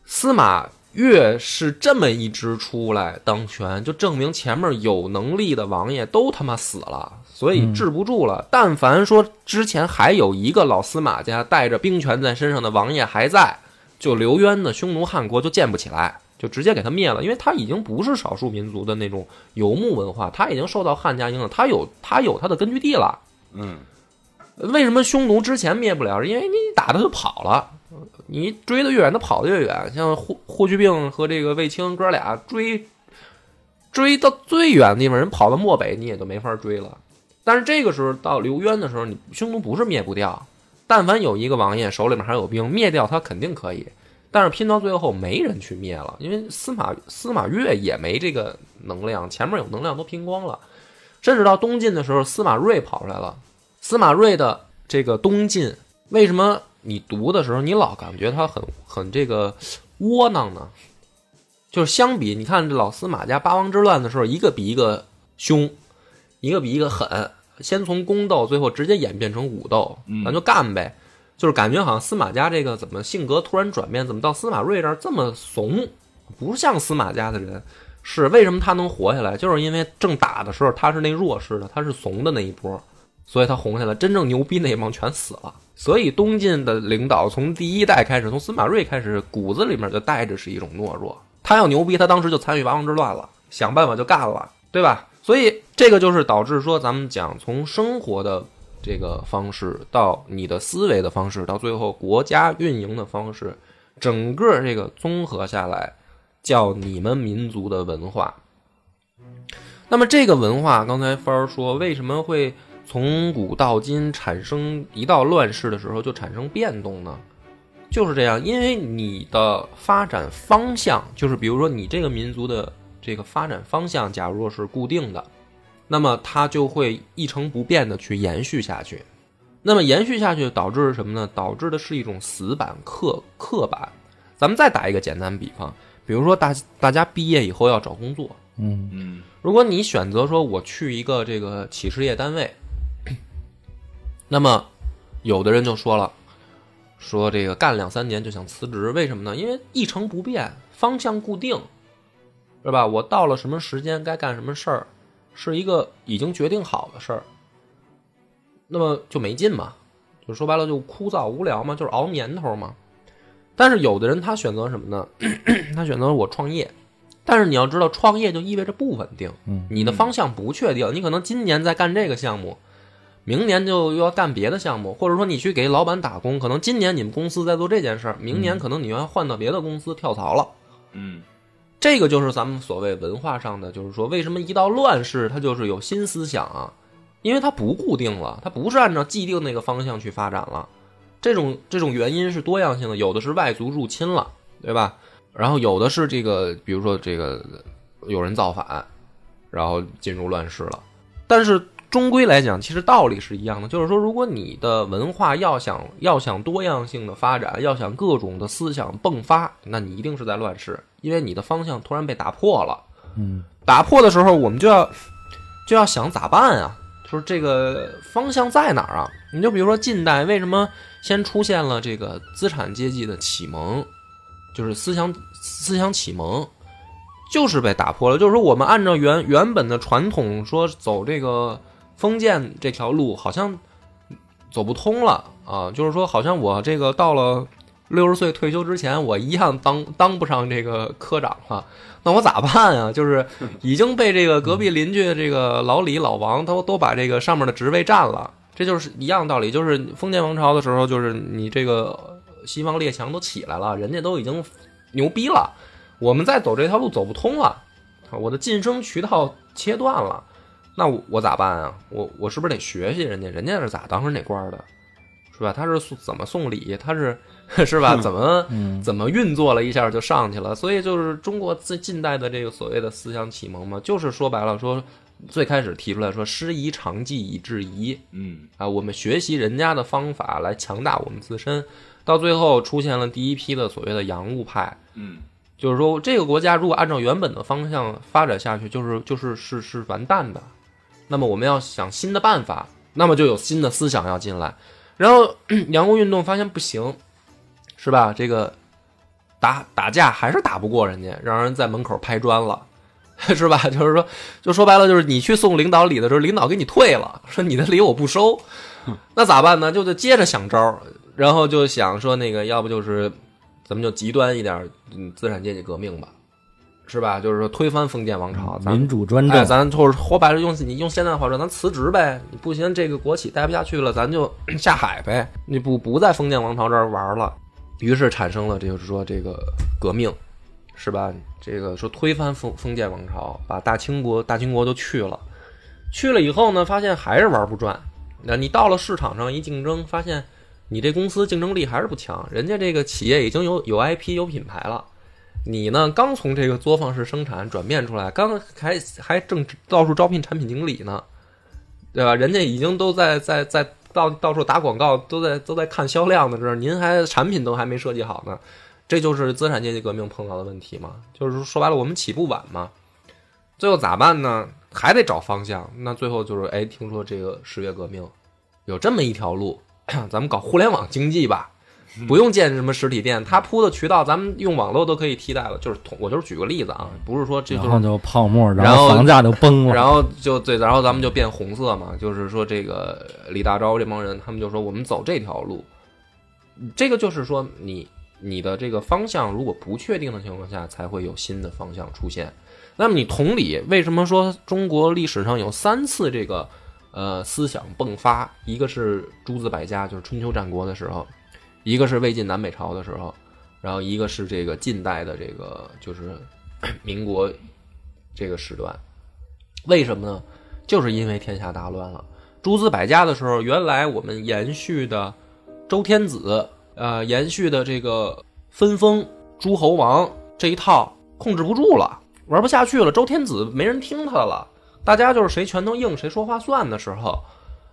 司马越是这么一支出来当权，就证明前面有能力的王爷都他妈死了，所以治不住了。但凡说之前还有一个老司马家带着兵权在身上的王爷还在，就刘渊的匈奴汉国就建不起来，就直接给他灭了，因为他已经不是少数民族的那种游牧文化，他已经受到汉家影响，他有他有他的根据地了。嗯，为什么匈奴之前灭不了？因为你打他就跑了，你追得越远，他跑得越远。像霍霍去病和这个卫青哥俩追追到最远的地方，人跑到漠北，你也就没法追了。但是这个时候到刘渊的时候，你匈奴不是灭不掉，但凡有一个王爷手里面还有兵，灭掉他肯定可以。但是拼到最后没人去灭了，因为司马司马越也没这个能量，前面有能量都拼光了。甚至到东晋的时候，司马睿跑出来了。司马睿的这个东晋，为什么你读的时候你老感觉他很很这个窝囊呢？就是相比你看这老司马家八王之乱的时候，一个比一个凶，一个比一个狠，先从宫斗，最后直接演变成武斗，咱就干呗。就是感觉好像司马家这个怎么性格突然转变，怎么到司马睿这儿这么怂，不像司马家的人。是为什么他能活下来？就是因为正打的时候他是那弱势的，他是怂的那一波，所以他红下来。真正牛逼那一帮全死了。所以东晋的领导从第一代开始，从司马睿开始，骨子里面就带着是一种懦弱。他要牛逼，他当时就参与八王之乱了，想办法就干了，对吧？所以这个就是导致说，咱们讲从生活的这个方式到你的思维的方式，到最后国家运营的方式，整个这个综合下来。叫你们民族的文化。那么这个文化，刚才帆儿说，为什么会从古到今产生一到乱世的时候就产生变动呢？就是这样，因为你的发展方向，就是比如说你这个民族的这个发展方向，假如说是固定的，那么它就会一成不变的去延续下去。那么延续下去导致什么呢？导致的是一种死板刻刻板。咱们再打一个简单比方。比如说，大大家毕业以后要找工作，嗯嗯，如果你选择说我去一个这个企事业单位，那么有的人就说了，说这个干两三年就想辞职，为什么呢？因为一成不变，方向固定，是吧？我到了什么时间该干什么事儿，是一个已经决定好的事儿，那么就没劲嘛，就说白了就枯燥无聊嘛，就是熬年头嘛。但是有的人他选择什么呢？他选择我创业，但是你要知道，创业就意味着不稳定，嗯，你的方向不确定，你可能今年在干这个项目，明年就又要干别的项目，或者说你去给老板打工，可能今年你们公司在做这件事儿，明年可能你要换到别的公司跳槽了，嗯，这个就是咱们所谓文化上的，就是说为什么一到乱世，它就是有新思想啊，因为它不固定了，它不是按照既定那个方向去发展了。这种这种原因是多样性的，有的是外族入侵了，对吧？然后有的是这个，比如说这个有人造反，然后进入乱世了。但是终归来讲，其实道理是一样的，就是说，如果你的文化要想要想多样性的发展，要想各种的思想迸发，那你一定是在乱世，因为你的方向突然被打破了。嗯，打破的时候，我们就要就要想咋办啊？就是这个方向在哪儿啊？你就比如说近代为什么？先出现了这个资产阶级的启蒙，就是思想思想启蒙，就是被打破了。就是说，我们按照原原本的传统说走这个封建这条路，好像走不通了啊。就是说，好像我这个到了六十岁退休之前，我一样当当不上这个科长了。那我咋办啊？就是已经被这个隔壁邻居这个老李老王都都把这个上面的职位占了。这就是一样道理，就是封建王朝的时候，就是你这个西方列强都起来了，人家都已经牛逼了，我们再走这条路走不通了，我的晋升渠道切断了，那我我咋办啊？我我是不是得学习人家？人家是咋当上那官的，是吧？他是送怎么送礼？他是 是吧？怎么怎么运作了一下就上去了？所以就是中国最近代的这个所谓的思想启蒙嘛，就是说白了说。最开始提出来说，师夷长技以制夷，嗯啊，我们学习人家的方法来强大我们自身，到最后出现了第一批的所谓的洋务派，嗯，就是说这个国家如果按照原本的方向发展下去，就是就是是是完蛋的。那么我们要想新的办法，那么就有新的思想要进来。然后 洋务运动发现不行，是吧？这个打打架还是打不过人家，让人在门口拍砖了。是吧？就是说，就说白了，就是你去送领导礼的时候，领导给你退了，说你的礼我不收，那咋办呢？就得接着想招，然后就想说那个，要不就是咱们就极端一点，嗯，资产阶级革命吧，是吧？就是说推翻封建王朝，咱民主专哎，政，咱就是说白了，用你用现在的话说，咱辞职呗。你不行，这个国企待不下去了，咱就 下海呗。你不不在封建王朝这儿玩了，于是产生了，这就是说这个革命，是吧？这个说推翻封封建王朝，把大清国大清国都去了，去了以后呢，发现还是玩不转。那你到了市场上一竞争，发现你这公司竞争力还是不强，人家这个企业已经有有 IP 有品牌了。你呢？刚从这个作坊式生产转变出来，刚还还正到处招聘产品经理呢，对吧？人家已经都在在在到到处打广告，都在都在看销量呢，这儿您还产品都还没设计好呢，这就是资产阶级革命碰到的问题嘛。就是说白了，我们起步晚嘛，最后咋办呢？还得找方向。那最后就是，哎，听说这个十月革命有这么一条路，咱们搞互联网经济吧。不用建什么实体店，它铺的渠道，咱们用网络都可以替代了。就是同，我就是举个例子啊，不是说这就是然后就泡沫，然后后房价就崩了。然后就对，然后咱们就变红色嘛，就是说这个李大钊这帮人，他们就说我们走这条路，这个就是说你你的这个方向如果不确定的情况下，才会有新的方向出现。那么你同理，为什么说中国历史上有三次这个呃思想迸发？一个是诸子百家，就是春秋战国的时候；一个是魏晋南北朝的时候；然后一个是这个近代的这个就是 民国这个时段。为什么呢？就是因为天下大乱了。诸子百家的时候，原来我们延续的周天子，呃，延续的这个分封诸侯王这一套控制不住了，玩不下去了。周天子没人听他了，大家就是谁拳头硬谁说话算的时候，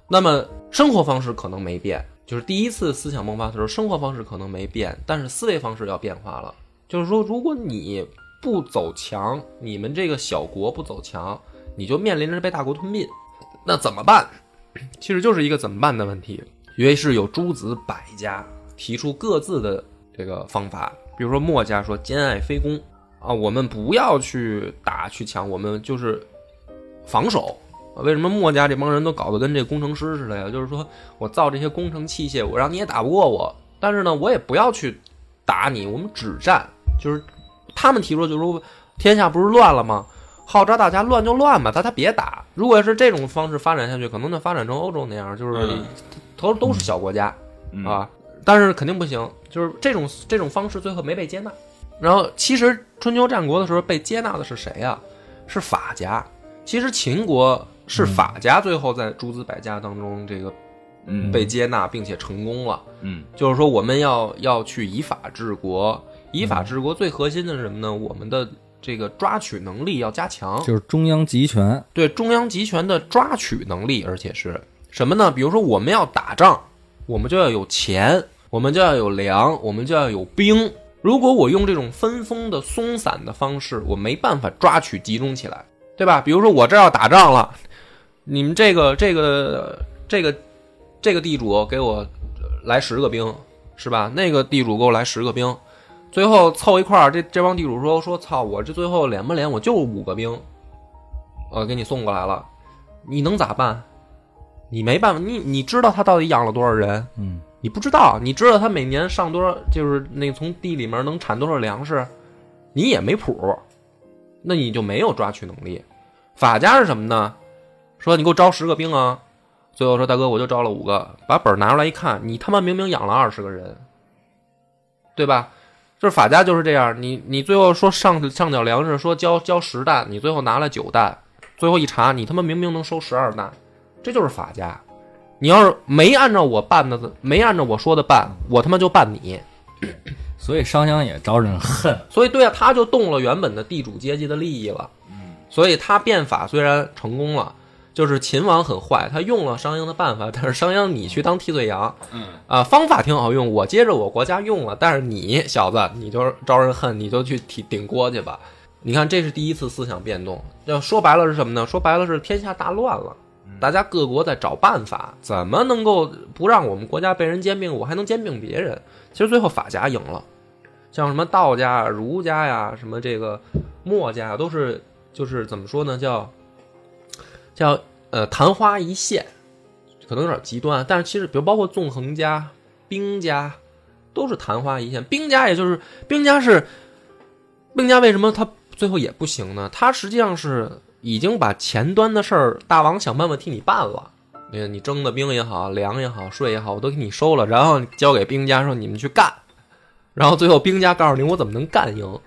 那么生活方式可能没变，就是第一次思想迸发的时候，生活方式可能没变，但是思维方式要变化了。就是说，如果你不走强，你们这个小国不走强，你就面临着被大国吞并，那怎么办？其实就是一个怎么办的问题。于是有诸子百家提出各自的这个方法，比如说墨家说兼爱非攻啊，我们不要去打去抢，我们就是防守。啊为什么墨家这帮人都搞得跟这工程师似的呀？就是说我造这些工程器械，我让你也打不过我，但是呢，我也不要去打你，我们只战。就是他们提出，就是说天下不是乱了吗？号召大家乱就乱吧，大家别打。如果是这种方式发展下去，可能就发展成欧洲那样，就是嗯都都是小国家嗯啊，但是肯定不行，就是这种这种方式最后没被接纳。然后其实春秋战国的时候被接纳的是谁呀、是法家。其实秦国是法家最后在诸子百家当中这个嗯被接纳并且成功了。嗯就是说我们要要去以法治国，以法治国最核心的是什么呢？我们的这个抓取能力要加强，就是中央集权，对中央集权的抓取能力，而且是什么呢？比如说我们要打仗，我们就要有钱，我们就要有粮，我们就要有兵。如果我用这种分封的松散的方式，我没办法抓取集中起来，对吧？比如说我这要打仗了，你们这个这个这个这个地主给我来十个兵，是吧？那个地主给我来十个兵，最后凑一块儿，这这帮地主说说操，我这最后连不连？我就五个兵，我给你送过来了，你能咋办？你没办法，你你知道他到底养了多少人？嗯，你不知道，你知道他每年上多少，就是那从地里面能产多少粮食，你也没谱，那你就没有抓取能力。法家是什么呢？说你给我招十个兵啊，最后说大哥我就招了五个，把本儿拿出来一看，你他妈明明养了二十个人，对吧？就是法家就是这样，你你最后说上上缴粮食，说交交十担，你最后拿了九担，最后一查，你他妈明明能收十二担，这就是法家。你要是没按照我办的，没按照我说的办，我他妈就办你。所以商鞅也招人恨。所以对啊，他就动了原本的地主阶级的利益了。所以他变法虽然成功了，就是秦王很坏，他用了商鞅的办法，但是商鞅你去当替罪羊，嗯啊，方法挺好用，我接着我国家用了，但是你小子你就招人恨，你就去顶顶锅去吧。你看，这是第一次思想变动。要说白了是什么呢？说白了是天下大乱了。大家各国在找办法，怎么能够不让我们国家被人兼并，我还能兼并别人？其实最后法家赢了，像什么道家啊、儒家呀、什么这个墨家呀，都是就是怎么说呢，叫叫呃昙花一现，可能有点极端，但是其实比如包括纵横家、兵家，都是昙花一现。兵家也就是兵家是兵家，为什么他最后也不行呢？他实际上是已经把前端的事儿，大王想办法替你办了。你，你征的兵也好，粮也好，税也好，我都给你收了，然后交给兵家说你们去干，然后最后兵家告诉你我怎么能干赢。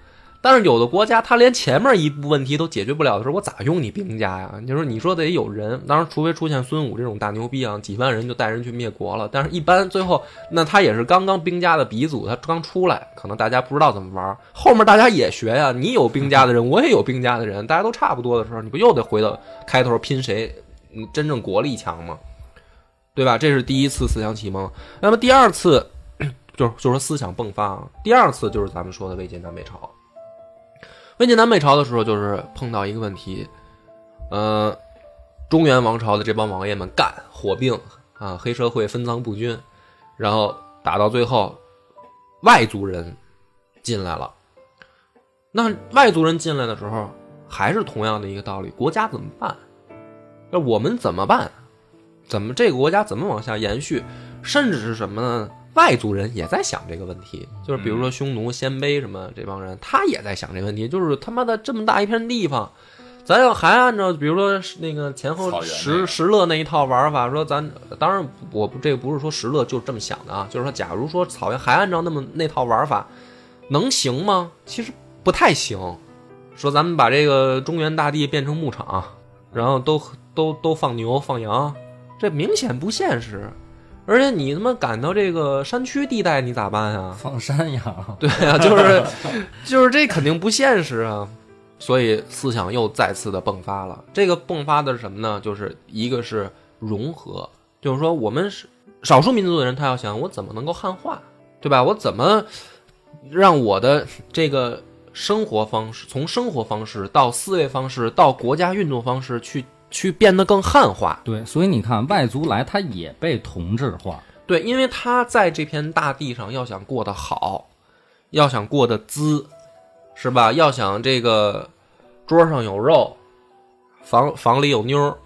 但是有的国家他连前面一步问题都解决不了的时候，我咋用你兵家呀？你说你说得有人，当然除非出现孙武这种大牛逼啊，几万人就带人去灭国了。但是一般最后那他也是刚刚兵家的鼻祖，他刚出来，可能大家不知道怎么玩，后面大家也学呀。你有兵家的人，我也有兵家的人，大家都差不多的时候，你不又得回到开头拼谁嗯真正国力强吗？对吧？这是第一次思想启蒙。那么第二次就是就是说思想迸发，第二次就是咱们说的魏晋南北朝。魏晋南北朝的时候，就是碰到一个问题，呃，中原王朝的这帮王爷们干火并啊，黑社会分赃不均，然后打到最后，外族人进来了。那外族人进来的时候，还是同样的一个道理，国家怎么办？那我们怎么办？怎么这个国家怎么往下延续？甚至是什么呢？外族人也在想这个问题，就是比如说匈奴、鲜卑什么这帮人，他也在想这个问题，就是他妈的这么大一片地方，咱要还按照比如说那个前后石石勒那一套玩法，说咱当然我不这个不是说石勒就这么想的啊，就是说假如说草原还按照那么那套玩法，能行吗？其实不太行。说咱们把这个中原大地变成牧场，然后都都都放牛放羊，这明显不现实。而且你他妈赶到这个山区地带，你咋办呀？放山羊，对啊，就是就是这肯定不现实啊。所以思想又再次的迸发了。这个迸发的是什么呢？就是一个是融合，就是说我们是少数民族的人，他要想我怎么能够汉化，对吧？我怎么让我的这个生活方式，从生活方式到思维方式到国家运作方式去去变得更汉化？对，所以你看外族来，他也被同质化，对，因为他在这片大地上要想过得好，要想过得滋，是吧？要想这个桌上有肉，房房里有妞儿，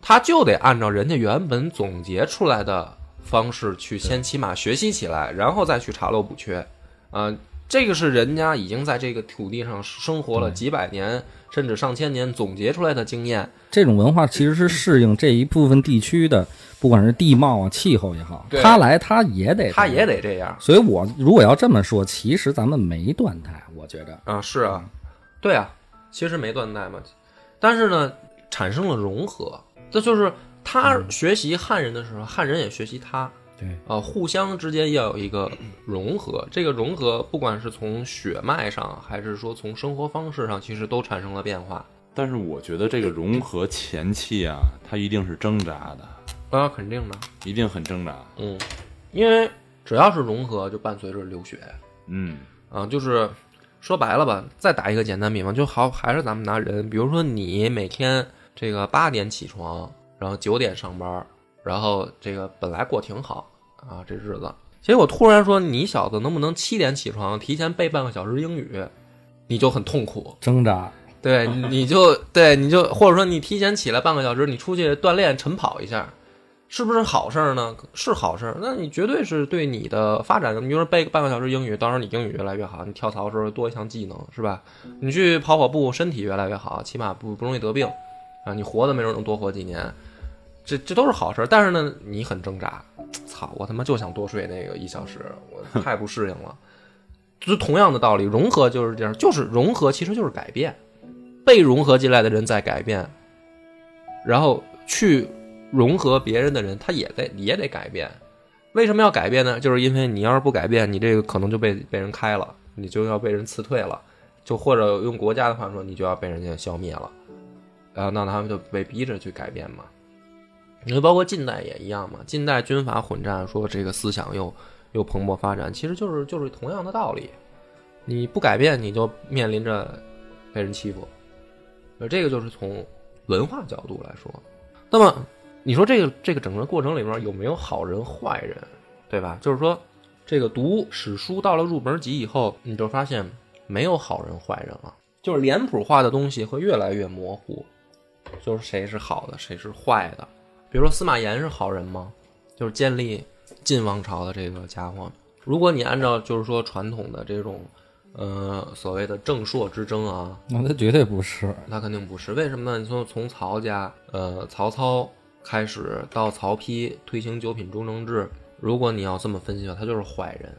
他就得按照人家原本总结出来的方式去先起码学习起来，然后再去查漏补缺。啊、这个是人家已经在这个土地上生活了几百年，甚至上千年总结出来的经验。这种文化其实是适应这一部分地区的，不管是地貌啊、气候也好，对。他来他也得，他也。得这样。所以我如果要这么说，其实咱们没断代，我觉得。啊，是啊，对啊，其实没断代嘛，但是呢，产生了融合，这就是他学习汉人的时候，汉人也学习他，对啊，互相之间要有一个融合。这个融合，不管是从血脉上，还是说从生活方式上，其实都产生了变化。但是我觉得这个融合前期啊，它一定是挣扎的，啊，肯定的，一定很挣扎。嗯，因为只要是融合，就伴随着流血。嗯，啊，就是说白了吧，再打一个简单比方，就好，还是咱们拿人，比如说你每天这个八点起床，然后九点上班，然后这个本来过挺好啊，这日子，结果突然说你小子能不能七点起床，提前背半个小时英语，你就很痛苦，挣扎。对，你就对，你就或者说你提前起来半个小时，你出去锻炼晨跑一下，是不是好事儿呢？是好事儿，那你绝对是对你的发展，你比如说背个半个小时英语，到时候你英语越来越好，你跳槽的时候多一项技能，是吧？你去跑跑步，身体越来越好，起码不不容易得病啊，你活的没准能多活几年，这这都是好事。但是呢，你很挣扎，操，我他妈就想多睡那个一小时，我 太不适应了。就同样的道理，融合就是这样，就是融合其实就是改变。被融合进来的人在改变，然后去融合别人的人，他也得也得改变。为什么要改变呢？就是因为你要是不改变，你这个可能就被被人开了，你就要被人辞退了，就或者用国家的话说，你就要被人家消灭了。然后那他们就被逼着去改变嘛。你说包括近代也一样嘛，近代军阀混战，说这个思想又又蓬勃发展，其实就是就是同样的道理。你不改变，你就面临着被人欺负。呃，这个就是从文化角度来说。那么你说这个这个整个过程里面有没有好人坏人，对吧？就是说，这个读史书到了入门级以后，你就发现没有好人坏人了，就是脸谱化的东西会越来越模糊，就是谁是好的，谁是坏的。比如说司马炎是好人吗？就是建立晋王朝的这个家伙，如果你按照就是说传统的这种，呃，所谓的正朔之争啊，那他绝对不是。那肯定不是。为什么呢？你说从曹家，呃，曹操开始到曹丕推行九品中正制，如果你要这么分析的话，他就是坏人，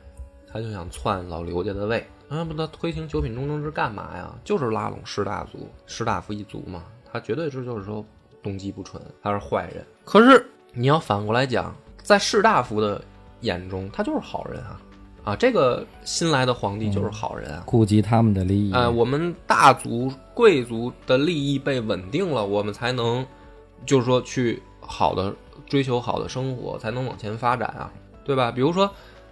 他就想篡老刘家的位。啊，不，他推行九品中正制干嘛呀？就是拉拢士大族、士大夫一族嘛。他绝对是就是说动机不纯，他是坏人。可是你要反过来讲，在士大夫的眼中，他就是好人啊！啊，这个新来的皇帝就是好人啊！顾及他们的利益。哎，我们大族贵族的利益被稳定了，我们才能，就是说去好的追求好的生活，才能往前发展啊，对吧？比如说，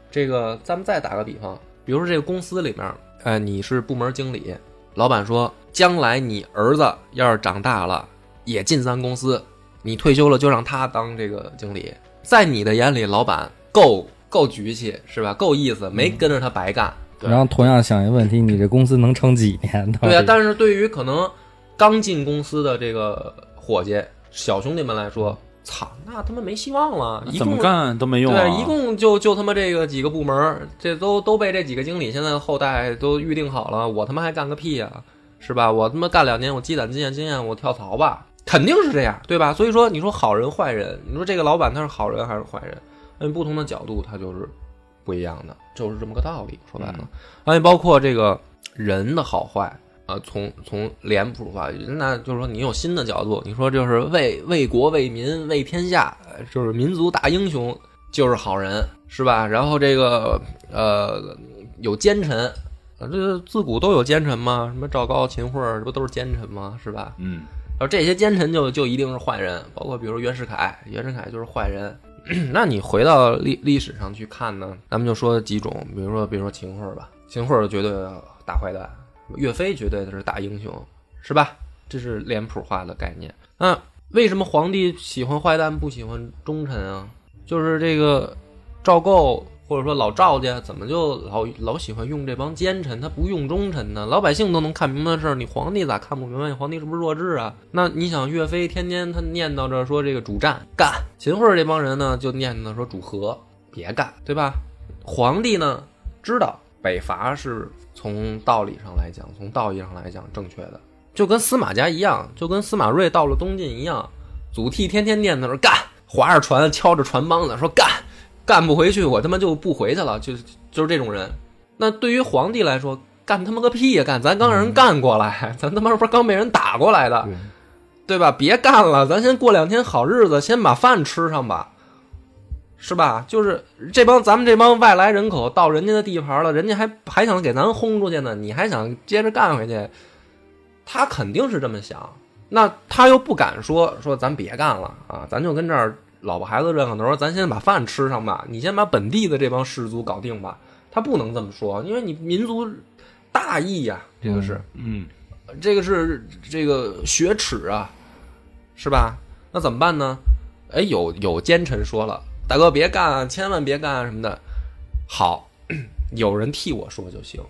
这个咱们再打个比方，比如说这个公司里面，哎，你是部门经理，老板说，将来你儿子要是长大了，也进咱公司，你退休了就让他当这个经理，在你的眼里，老板够够局气是吧？够意思，没跟着他白干。对然后同样想一个问题，你这公司能撑几年？呢对啊，但是对于可能刚进公司的这个伙计、小兄弟们来说，操，那他妈没希望了，一共怎么干都没用对啊！一共就就他妈这个几个部门，这都都被这几个经理现在的后代都预定好了，我他妈还干个屁呀、是吧？我他妈干两年，我积攒经验经验，我跳槽吧，肯定是这样，对吧？所以说，你说好人坏人，你说这个老板他是好人还是坏人？按不同的角度，他就是不一样的，就是这么个道理。说白了，而且包括这个人的好坏啊、从从脸谱化，那就是说你有新的角度，你说就是为为国为民为天下，呃就是民族大英雄，就是好人，是吧？然后这个呃有奸臣，啊，这自古都有奸臣嘛，什么赵高、秦桧儿，这不都是奸臣吗？是吧？嗯，这些奸臣就就一定是坏人，包括比如袁世凯，袁世凯就是坏人。那你回到历历史上去看呢，咱们就说几种，比如说比如说秦桧吧，秦桧绝对大坏蛋，岳飞绝对的是大英雄，是吧？这是脸谱化的概念。那为什么皇帝喜欢坏蛋不喜欢忠臣啊？就是这个赵构或者说老赵家怎么就老老喜欢用这帮奸臣，他不用忠臣呢？老百姓都能看明白的事儿，你皇帝咋看不明白？你皇帝是不是弱智啊？那你想，岳飞天天他念叨着说这个主战干，秦桧这帮人呢就念叨说主和别干，对吧？皇帝呢知道北伐是从道理上来讲，从道义上来讲正确的，就跟司马家一样，就跟司马睿到了东晋一样，祖逖天天念叨着干，划着船敲着船帮子说干，干不回去我他妈就不回去了，就就是这种人。那对于皇帝来说，干他妈个屁呀！干，咱刚让人干过来，咱他妈不是刚被人打过来的，对吧？别干了，咱先过两天好日子，先把饭吃上吧，是吧？就是这帮咱们这帮外来人口到人家的地盘了，人家还还想给咱轰出去呢，你还想接着干回去？他肯定是这么想，那他又不敢说说咱别干了啊，咱就跟这儿老婆孩子热炕头，咱先把饭吃上吧，你先把本地的这帮士族搞定吧。他不能这么说，因为你民族大义呀、这个是。嗯，这个是这个雪耻啊，是吧？那怎么办呢？哎，有有奸臣说了，大哥别干啊，千万别干啊什么的。好，有人替我说就行。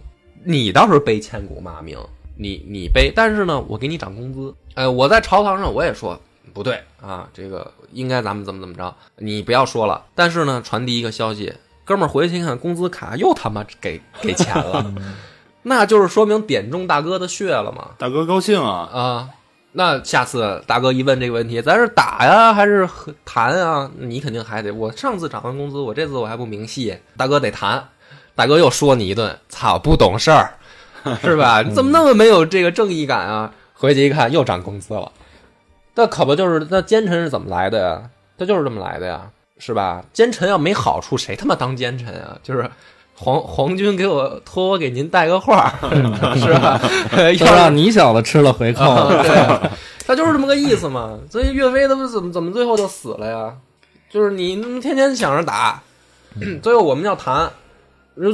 你倒是背千古骂名，你你背，但是呢，我给你涨工资。哎，我在朝堂上我也说不对啊，这个应该咱们怎么怎么着，你不要说了。但是呢，传递一个消息，哥们儿回去一看工资卡又他妈给 给钱了，那就是说明点中大哥的穴了嘛。大哥高兴啊，啊，那下次大哥一问这个问题，咱是打呀还是和谈啊？你肯定还得，我上次涨完工资，我这次我还不明细，大哥得谈。大哥又说你一顿，操，不懂事儿，是吧？你怎么那么没有这个正义感啊？回去一看，又涨工资了，那可不就是那奸臣是怎么来的呀？他就是这么来的呀，是吧？奸臣要没好处，谁他妈当奸臣啊？就是皇皇军给我托我给您带个话儿，是吧？都 要让你小子吃了回扣。啊对，他就是这么个意思嘛。所以岳飞他们怎么怎么最后就死了呀？就是你天天想着打，最后我们要谈，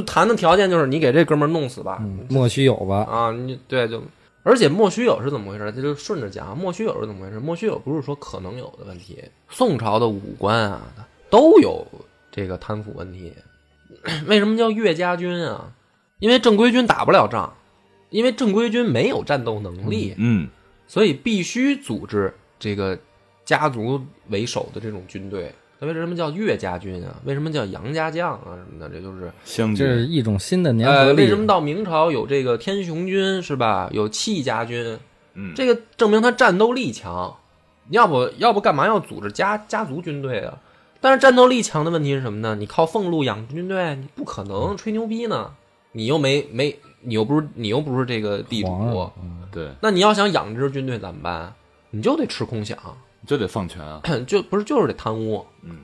谈的条件就是你给这哥们儿弄死吧。嗯莫须有吧？啊，你对就而且莫须有是怎么回事？这就顺着讲，莫须有是怎么回事？莫须有不是说可能有的问题，宋朝的武官啊都有这个贪腐问题。为什么叫岳家军啊？因为正规军打不了仗，因为正规军没有战斗能力，嗯，所以必须组织这个家族为首的这种军队。那为什么叫岳家军啊？为什么叫杨家将啊？什么的？这就是相这是，一种新的年合呃，力。为什么到明朝有这个天雄军是吧？有戚家军，嗯，这个证明他战斗力强。要不要不干嘛要组织家家族军队啊？但是战斗力强的问题是什么呢？你靠俸禄养军队，你不可能吹牛逼呢。你又没没，你又不是你又不是这个地主皇上，嗯对，那你要想养这支军队怎么办？你就得吃空饷，就得放权啊，就不是就是得贪污，嗯，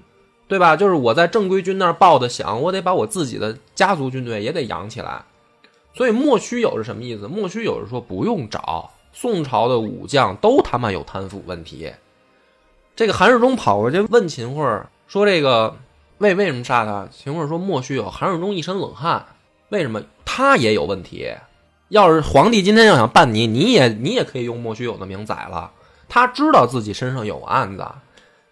对吧？就是我在正规军那儿报的饷，我得把我自己的家族军队也得养起来。所以莫须有是什么意思？莫须有是说不用找，宋朝的武将都他妈有贪腐问题。这个韩世忠跑过去问秦桧说：“这个为为什么杀他？”秦桧说：“莫须有。”韩世忠一身冷汗，为什么？他也有问题。要是皇帝今天要想办你，你也你也可以用莫须有的名宰了。他知道自己身上有案子，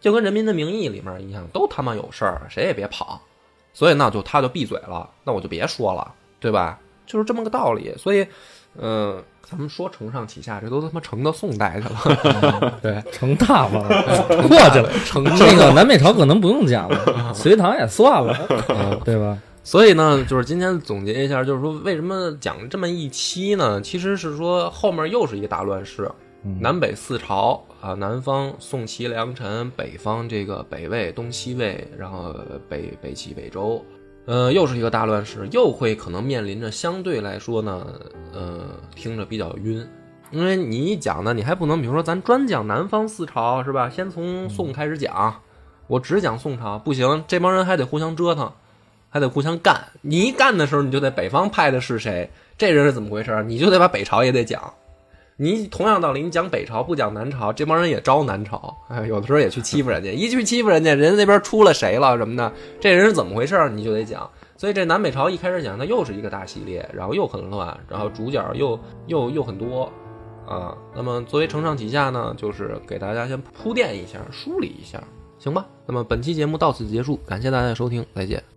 就跟《人民的名义》里面一样，都他妈有事儿，谁也别跑。所以那就他就闭嘴了，那我就别说了，对吧？就是这么个道理。所以，嗯、咱们说承上启下，这都他妈承到宋代去了。对，成大发了，过去了。成那个南北朝可能不用讲了，隋唐也算了，嗯对吧？所以呢，就是今天总结一下，就是说为什么讲这么一期呢？其实是说后面又是一个大乱世，南北四朝啊，南方宋齐梁陈，北方这个北魏、东西魏，然后北北齐、北周，呃，又是一个大乱世，又会可能面临着相对来说呢，呃，听着比较晕。因为你一讲呢，你还不能，比如说咱专讲南方四朝是吧？先从宋开始讲，我只讲宋朝不行，这帮人还得互相折腾，还得互相干。你一干的时候，你就得北方派的是谁，这人是怎么回事，你就得把北朝也得讲。你同样道理，你讲北朝不讲南朝，这帮人也招南朝，哎，有的时候也去欺负人家，一去欺负人家，人家那边出了谁了什么的，这人是怎么回事，你就得讲。所以这南北朝一开始讲，它又是一个大系列，然后又很乱，然后主角又又又很多啊。那么作为承上启下呢，就是给大家先铺垫一下，梳理一下，行吧？那么本期节目到此结束，感谢大家的收听，再见。